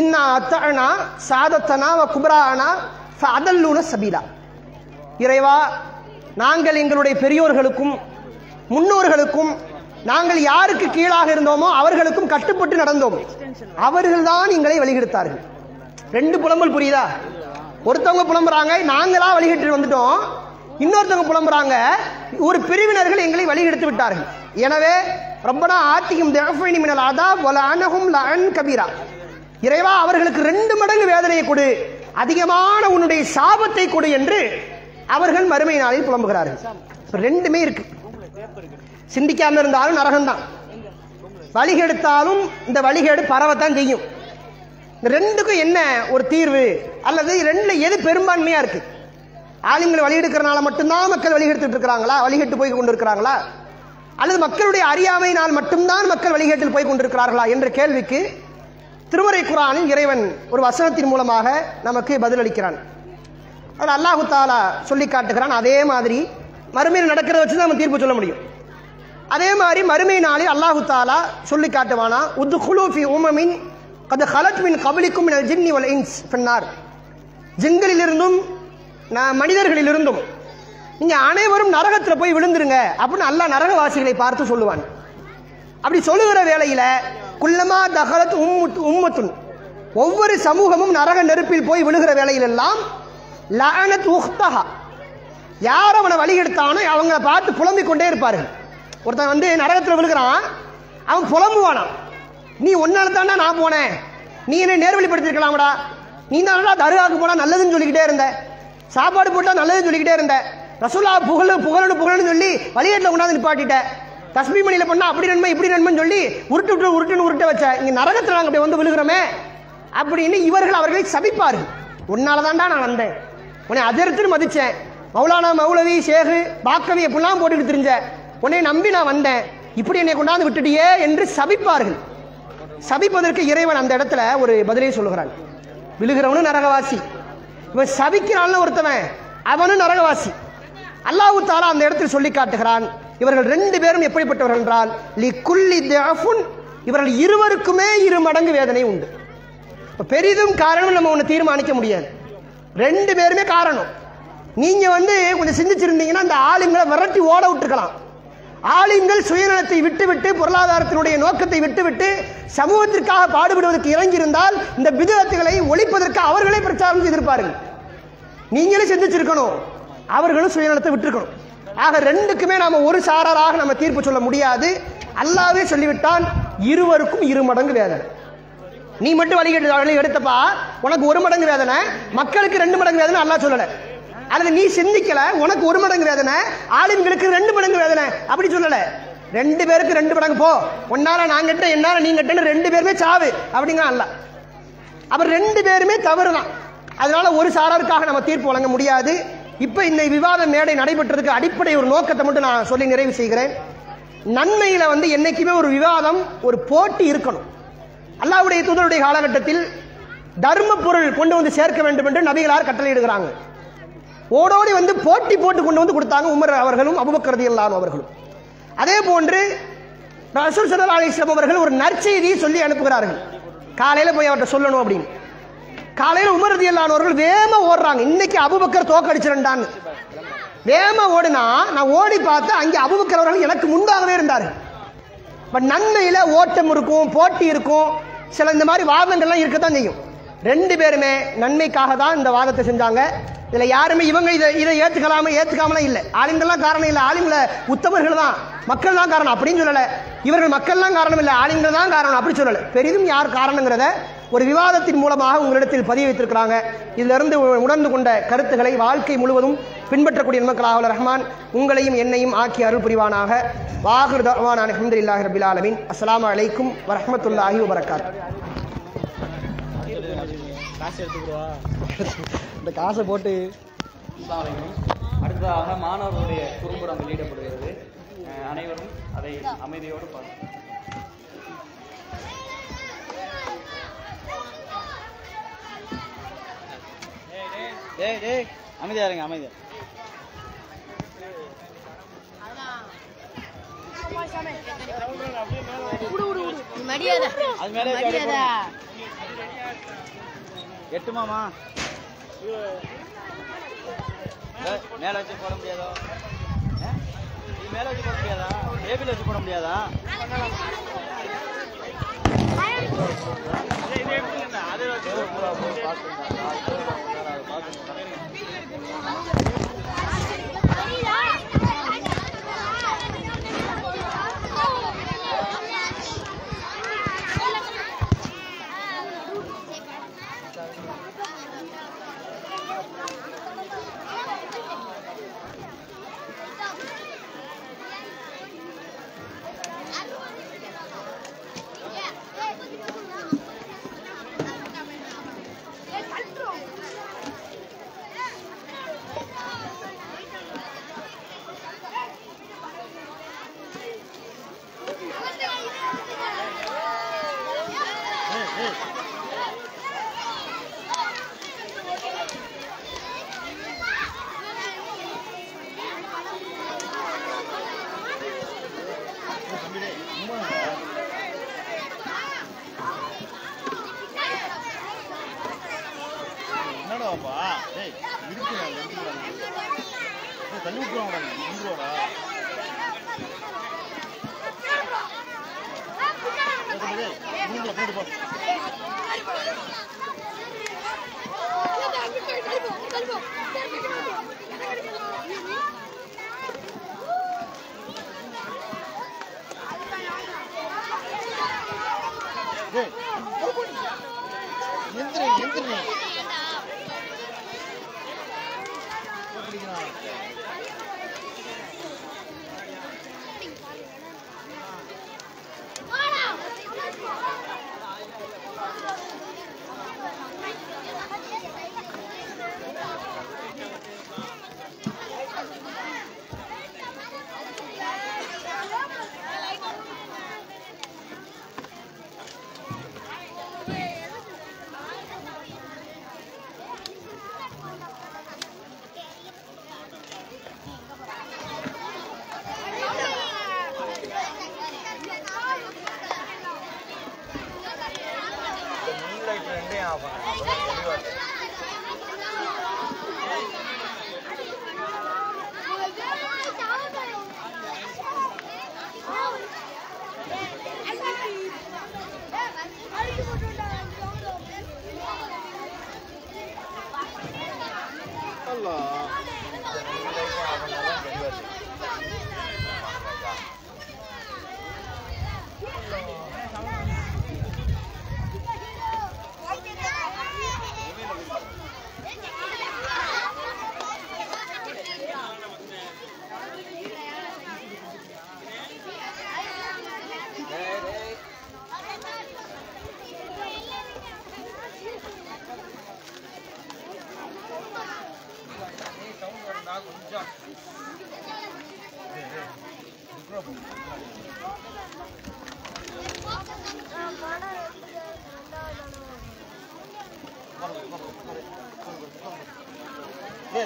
இன்னா அத்தனா சாதத்தனா வ குபரானா அதல்லூன சபீலா. இறைவா நாங்கள் எங்களுடைய பெரியோர்களுக்கும் முன்னோர்களுக்கும் நாங்கள் யாருக்கு கீழாக இருந்தோமோ அவர்களுக்கும் கட்டுப்பட்டு நடந்தோம். அவர்கள்தான் எங்களை வழிகெடுத்தார்கள். ரெண்டு புலம்பல் புரியுதா? ஒருத்தவங்க புலம்புறாங்க நாங்களா வழிகட்டு வந்துட்டோம் இன்னொருத்தவங்க புலம்புறாங்க ஒரு பிரிவினர்கள் எங்களை வழிகெடுத்து விட்டார்கள். எனவே ரப்பனா ஆத்தியும் தேஃபைனி மினல் அதா வல அனஹும் லஅன் கபீரா. இறைவா அவர்களுக்கு ரெண்டு மடங்கு வேதனையை கொடு அதிகமான உன்னுடைய சாபத்தை கொடு என்று அவர்கள் மறுமை நாளில் புலம்புகிறார்கள். ரெண்டுமே இருக்கு. சிந்திக்காம இருந்தாலும் நரகம்தான். வழிகெடுத்தாலும் இந்த வழிகேடு பரவத்தான் செய்யும். இந்த ரெண்டுக்கும் என்ன ஒரு தீர்வு? அல்லது ரெண்டுல எது பெரும்பான்மையா இருக்கு? ஆளுங்களை வழியெடுக்கிறனால மட்டும்தான் மக்கள் வழிகெடுத்துட்டு இருக்கிறாங்களா? வழிகெட்டு போய் கொண்டு இருக்கிறாங்களா அல்லது மக்களுடைய அறியாமையினால் மட்டும்தான் மக்கள் வழிகேட்டில் போய் கொண்டிருக்கிறார்களா? என்ற கேள்விக்கு திருமறை குரானில் இறைவன் ஒரு வசனத்தின் மூலமாக நமக்கு பதிலளிக்கிறான். அது அல்லாஹு தாலா சொல்லி காட்டுகிறான். அதே மாதிரி மறுமையில் நடக்கிறத வச்சு தான் நம்ம தீர்ப்பு சொல்ல முடியும். அதே மாதிரி மறுமை நாளில் அல்லாஹு தாலா சொல்லி காட்டுவானா உத்து குலூஃபி உமமின் கது ஹலத் மின் கபலிக்கும் மினல் ஜின்னி வல் இன்ஸ் பின்னார் ஜின்களிலிருந்தும் நான் மனிதர்களிலிருந்தும் நீங்கள் அனைவரும் நரகத்தில் போய் விழுந்துருங்க அப்படின்னு அல்லா நரகவாசிகளை பார்த்து சொல்லுவான். அப்படி சொல்லுகிற வேளையில் குள்ளமா தகலத் உம்மு உம்மத்துன் ஒவ்வொரு சமூகமும் நரக நெருப்பில் போய் விழுகிற வேலையிலெல்லாம் லனத் உஹ்தஹா யார் அவனை வழி எடுத்தானோ அவங்கள பார்த்து புலம்பிக் கொண்டே இருப்பார்கள். ஒருத்தன் வந்து நரகத்தில் விழுகிறான் அவன் புலம்புவானான் நீ ஒன்னால தானே நான் போனேன். நீ என்ன நேர்வழிப்படுத்திருக்கலாம்டா நீ தானடா தருகாக்கு போனா நல்லதுன்னு சொல்லிக்கிட்டே இருந்த. சாப்பாடு போட்டா நல்லதுன்னு சொல்லிக்கிட்டே இருந்த. ரசூலா புகழு புகழு புகழ்னு சொல்லி வழிகேட்டில் கொண்டாந்து நிப்பாட்டிட்ட. தஸ்மி மணியில் பண்ணா அப்படி நன்மை இப்படி நன்மைன்னு சொல்லி உருட்டு விட்டு உருட்டுன்னு உருட்ட வச்ச. இங்கே நரகத்தில் நாங்கள் அப்படி வந்து விழுகிறோமே. அப்படின்னு இவர்கள் அவர்களை சபிப்பார்கள். உன்னால தான்டா நான் வந்தேன். உன்னை அதிர்த்துன்னு மதித்தேன் மௌலானா மௌலவி ஷேகு பாக்கவி எப்படிலாம் போட்டுக்கிட்டு தெரிஞ்ச. உன்னை நம்பி நான் வந்தேன். இப்படி என்னை கொண்டாந்து விட்டுட்டியே என்று சபிப்பார்கள். சபிப்பதற்கு இறைவன் அந்த இடத்துல ஒரு பதிலை சொல்லுகிறான். விழுகிறவனும் நரகவாசி. இவன் சபிக்கிறான்னு ஒருத்தவன் அவனும் நரகவாசி. அல்லாஹு தாலா அந்த இடத்தில் சொல்லி காட்டுகிறான் இவர்கள் ரெண்டு பேரும் எப்படிப்பட்டவர்கள் என்றால் லி குல்லி தஃபுன் இவர்கள் இருவருக்குமே இரு மடங்கு வேதனை உண்டு. பெரிதும் காரணம் நம்ம ஒன்று தீர்மானிக்க முடியாது. ரெண்டு பேருமே காரணம். நீங்க வந்து கொஞ்சம் சிந்திச்சிருந்தீங்கன்னா அந்த ஆளுங்களை விரட்டி ஓட விட்டுருக்கலாம். ஆலிம்கள் சுயநலத்தை விட்டுவிட்டு பொருளாதாரத்தினுடைய நோக்கத்தை விட்டுவிட்டு சமூகத்திற்காக பாடுபடுவதற்கு இறங்கியிருந்தால் இந்த பிதத்துகளை ஒழிப்பதற்கு அவர்களே பிரச்சாரம் செய்திருப்பார்கள். நீங்களே சிந்திச்சிருக்கணும். அவர்களும் சுயநலத்தை விட்டுருக்கணும். ஆக ரெண்டுக்குமே நாம ஒரு சாராராக நம்ம தீர்ப்பு சொல்ல முடியாது. அல்லாவே சொல்லிவிட்டான் இருவருக்கும் இரு மடங்கு வேதனை. நீ மட்டும் வழி எடுத்தப்பா. உனக்கு ஒரு மடங்கு வேதனை. மக்களுக்கு ரெண்டு மடங்கு வேதனை அல்லா சொல்லலை. அல்லது நீ சிந்திக்கல உனக்கு ஒரு மடங்கு வேதனை ஆளுங்களுக்கு ரெண்டு மடங்கு வேதனை. அப்படி சொல்லல. ரெண்டு பேருக்கு ரெண்டு மடங்கு போ. உன்னால நான் கட்ட என்னால நீ கட்டன்னு ரெண்டு பேருமே சாவு. அப்படிங்கிற அல்ல. அவர் ரெண்டு பேருமே தவறு தான் அதனால ஒரு சாராருக்காக நம்ம தீர்ப்பு வழங்க முடியாது. இப்ப இந்த விவாத மேடை நடைபெற்றதுக்கு அடிப்படை ஒரு நோக்கத்தை மட்டும் நான் சொல்லி நிறைவு செய்கிறேன். நன்மையில வந்து என்னைக்குமே ஒரு விவாதம் ஒரு போட்டி இருக்கணும். அல்லாவுடைய தூதருடைய காலகட்டத்தில் தர்ம பொருள் கொண்டு வந்து சேர்க்க வேண்டும் என்று நபிகளார் கட்டளையிடுகிறாங்க. ஓடோடி வந்து போட்டி போட்டு கொண்டு வந்து கொடுத்தாங்க உமர் அவர்களும் அபுபக்கரதி அல்லான் அவர்களும். அதே போன்று ரசூல் சல்லா அலிஸ்லாம் அவர்கள் ஒரு நற்செய்தியை சொல்லி அனுப்புகிறார்கள். காலையில் போய் அவர்கிட்ட சொல்லணும் அப்படின்னு. காலையில் உமர் ரதி அவர்கள் ஓடுறாங்க. இன்னைக்கு அபுபக்கர் தோக்கடிச்சிருந்தான்னு வேம ஓடுனா நான் ஓடி பார்த்து அங்கே அபுபக்கர் அவர்கள் எனக்கு முன்பாகவே இருந்தார். பட் நன்மையில் ஓட்டம் இருக்கும் போட்டி இருக்கும். சில இந்த மாதிரி வாதங்கள்லாம் இருக்கத்தான் செய்யும். ரெண்டு பேருமே நன்மைக்காக தான் இந்த வாதத்தை செஞ்சாங்க. இதுல யாருமே இவங்க இதை இதை ஏத்துக்கலாம ஏத்துக்காமலாம் இல்லை. ஆளுங்கள்லாம் காரணம் இல்லை. ஆளுங்கள உத்தமர்கள் தான். மக்கள் தான் காரணம் அப்படின்னு சொல்லல. இவர்கள் மக்கள்லாம் காரணம் இல்லை. ஆளுங்கள் தான் காரணம் அப்படி சொல்லல. பெரிதும் யார் காரணங்கிறத ஒரு விவாதத்தின் மூலமாக உங்களிடத்தில் பதிய வைத்திருக்கிறாங்க. இதிலிருந்து உணர்ந்து கொண்ட கருத்துக்களை வாழ்க்கை முழுவதும் பின்பற்றக்கூடிய மக்களாக ரஹ்மான் உங்களையும் என்னையும் ஆக்கி அருள் புரிவானாக. வாகுர் தர்வான் அலமதுல்லாஹி ரபில் ஆலமின். அஸ்லாம் அலைக்கும் வரமத்துல்லாஹி வபரகாத். இந்த காசை போட்டு அடுத்ததாக மாணவர்களுடைய குறும்படம் வெளியிடப்படுகிறது. அனைவரும் அதை அமைதியோடு பார்த்து டேய் டேய் அமைதியா இருங்க அமைதியா. மரியாதை. மரியாதை. எட்டுமாமா மாமா. மேல வச்சு போட முடியாதோ? நீ மேலே மேல வச்சு போட முடியாதா? டேபிள் வச்சு போட முடியாதா? என்னடாப்பா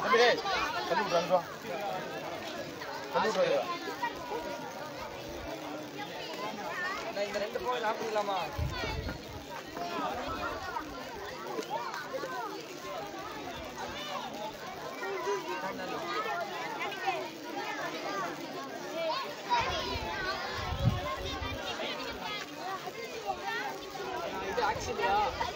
Tapi deh, kamu udah nggak? Kamu udah ya? Nah, ini rendah poin apa lama? Action ya.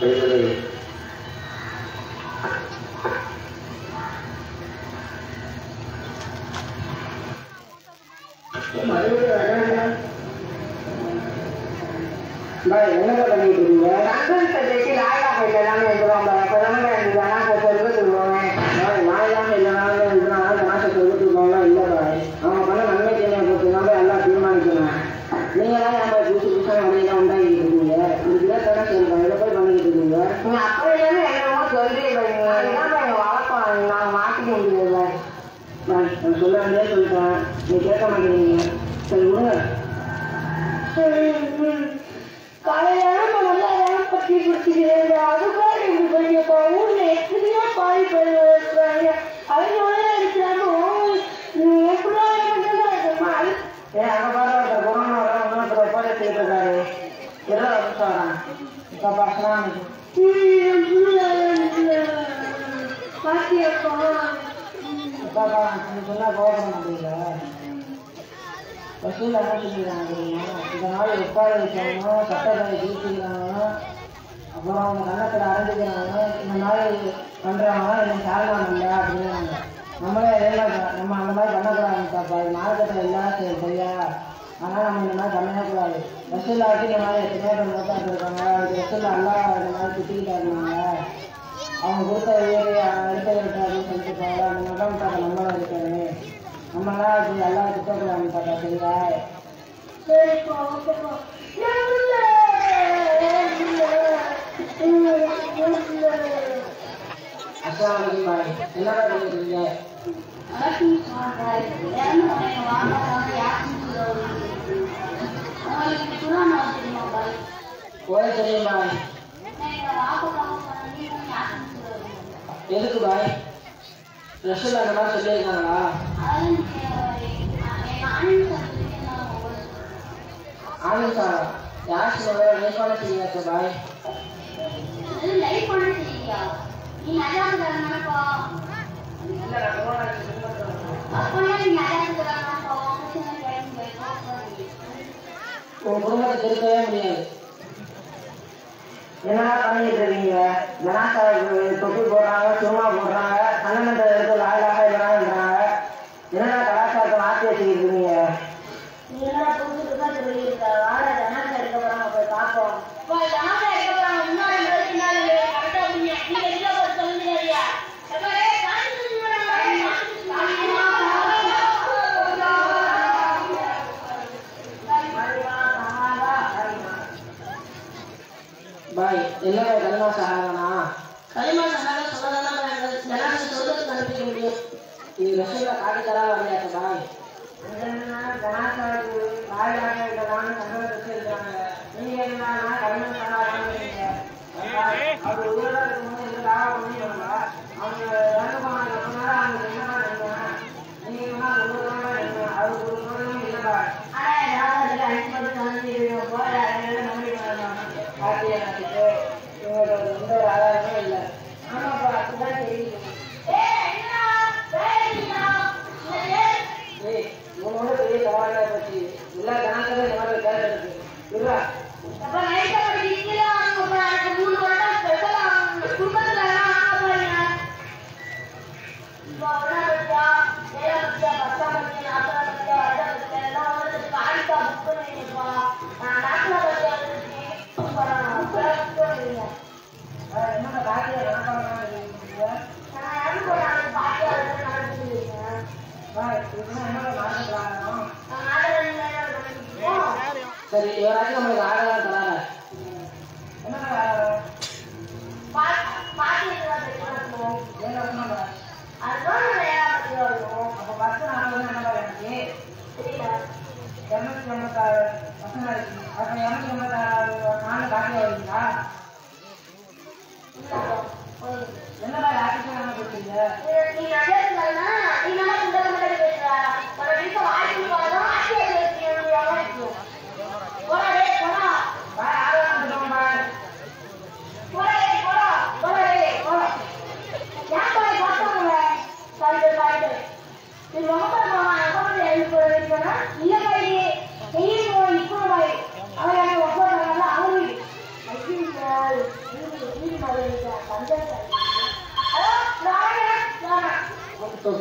பாய்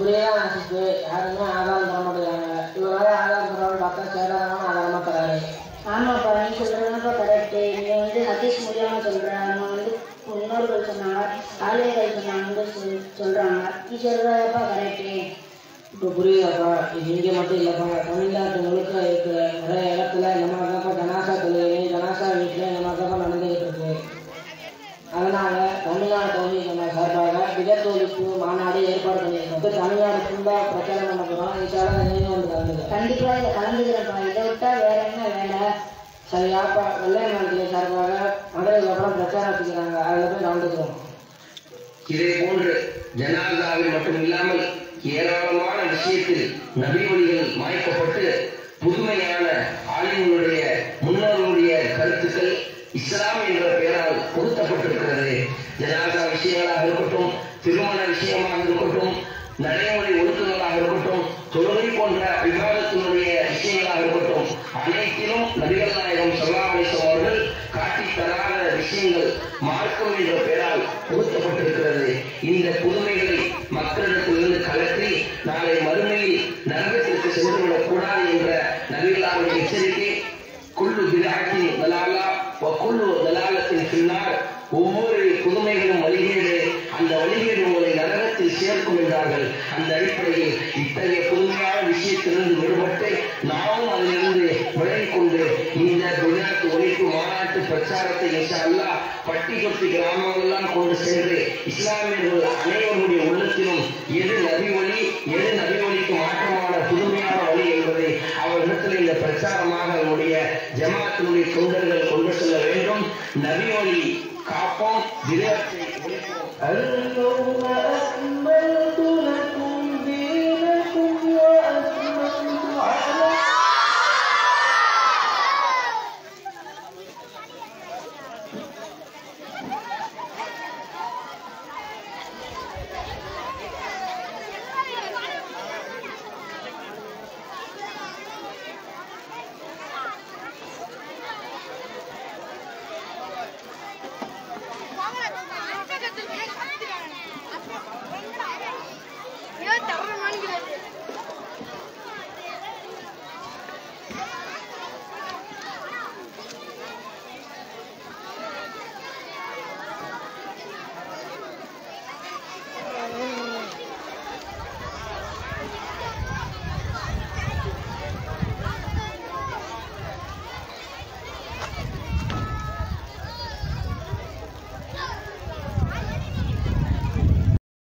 உதயதான் அரசுக்கு யாருமே ஆதாரம் தர மாட்டேங்கிறாங்க. இவரால் ஆதாரம் தரணும்னு பார்த்தா சேராதவங்க ஆதாரமாக தராரு ஆமாப்பா நீ சொல்கிறதாப்பா கரெக்டு நீ வந்து ஹதீஸ் மூலியமாக சொல்கிறேன் நம்ம வந்து முன்னோர்கள் சொன்னாங்க ஆலயர்கள் சொன்னாங்க சொல்கிறாங்க நீ சொல்கிறதாப்பா கரெக்டு இப்போ புரியுதாப்பா? இது இங்கே மட்டும் இல்லைப்பா. தமிழ்நாட்டு முழுக்க இருக்கிற நிறைய இடத்துல நம்ம திடத்தொழிப்பு மாநாடு ஏற்பாடு பண்ணியிருக்கோம். தமிழ்நாடு ஃபுல்லாக பிரச்சாரம் பண்ண போகிறோம் இதால நீங்களும் வந்து கலந்துக்கிறேன் கண்டிப்பாக இதை கலந்துக்கிறேன்ப்பா இதை விட்டால் வேற என்ன வேலை? சரியாப்பா வெள்ளைய மாநில சார்பாக மதுரைக்கப்புறம் பிரச்சாரம் வச்சுக்கிறாங்க. அதில் போய் கலந்துக்கிறோம் இதே போன்று ஜனார்தாவில் மட்டும் இல்லாமல் ஏராளமான விஷயத்தில் நபிமொழிகள் மாய்க்கப்பட்டு புதுமையான ஆளுநருடைய முன்னோருடைய கருத்துக்கள் இஸ்லாம் என்ற பெயரால் பொருத்தப்பட்டிருக்கிறது. Janardan They don't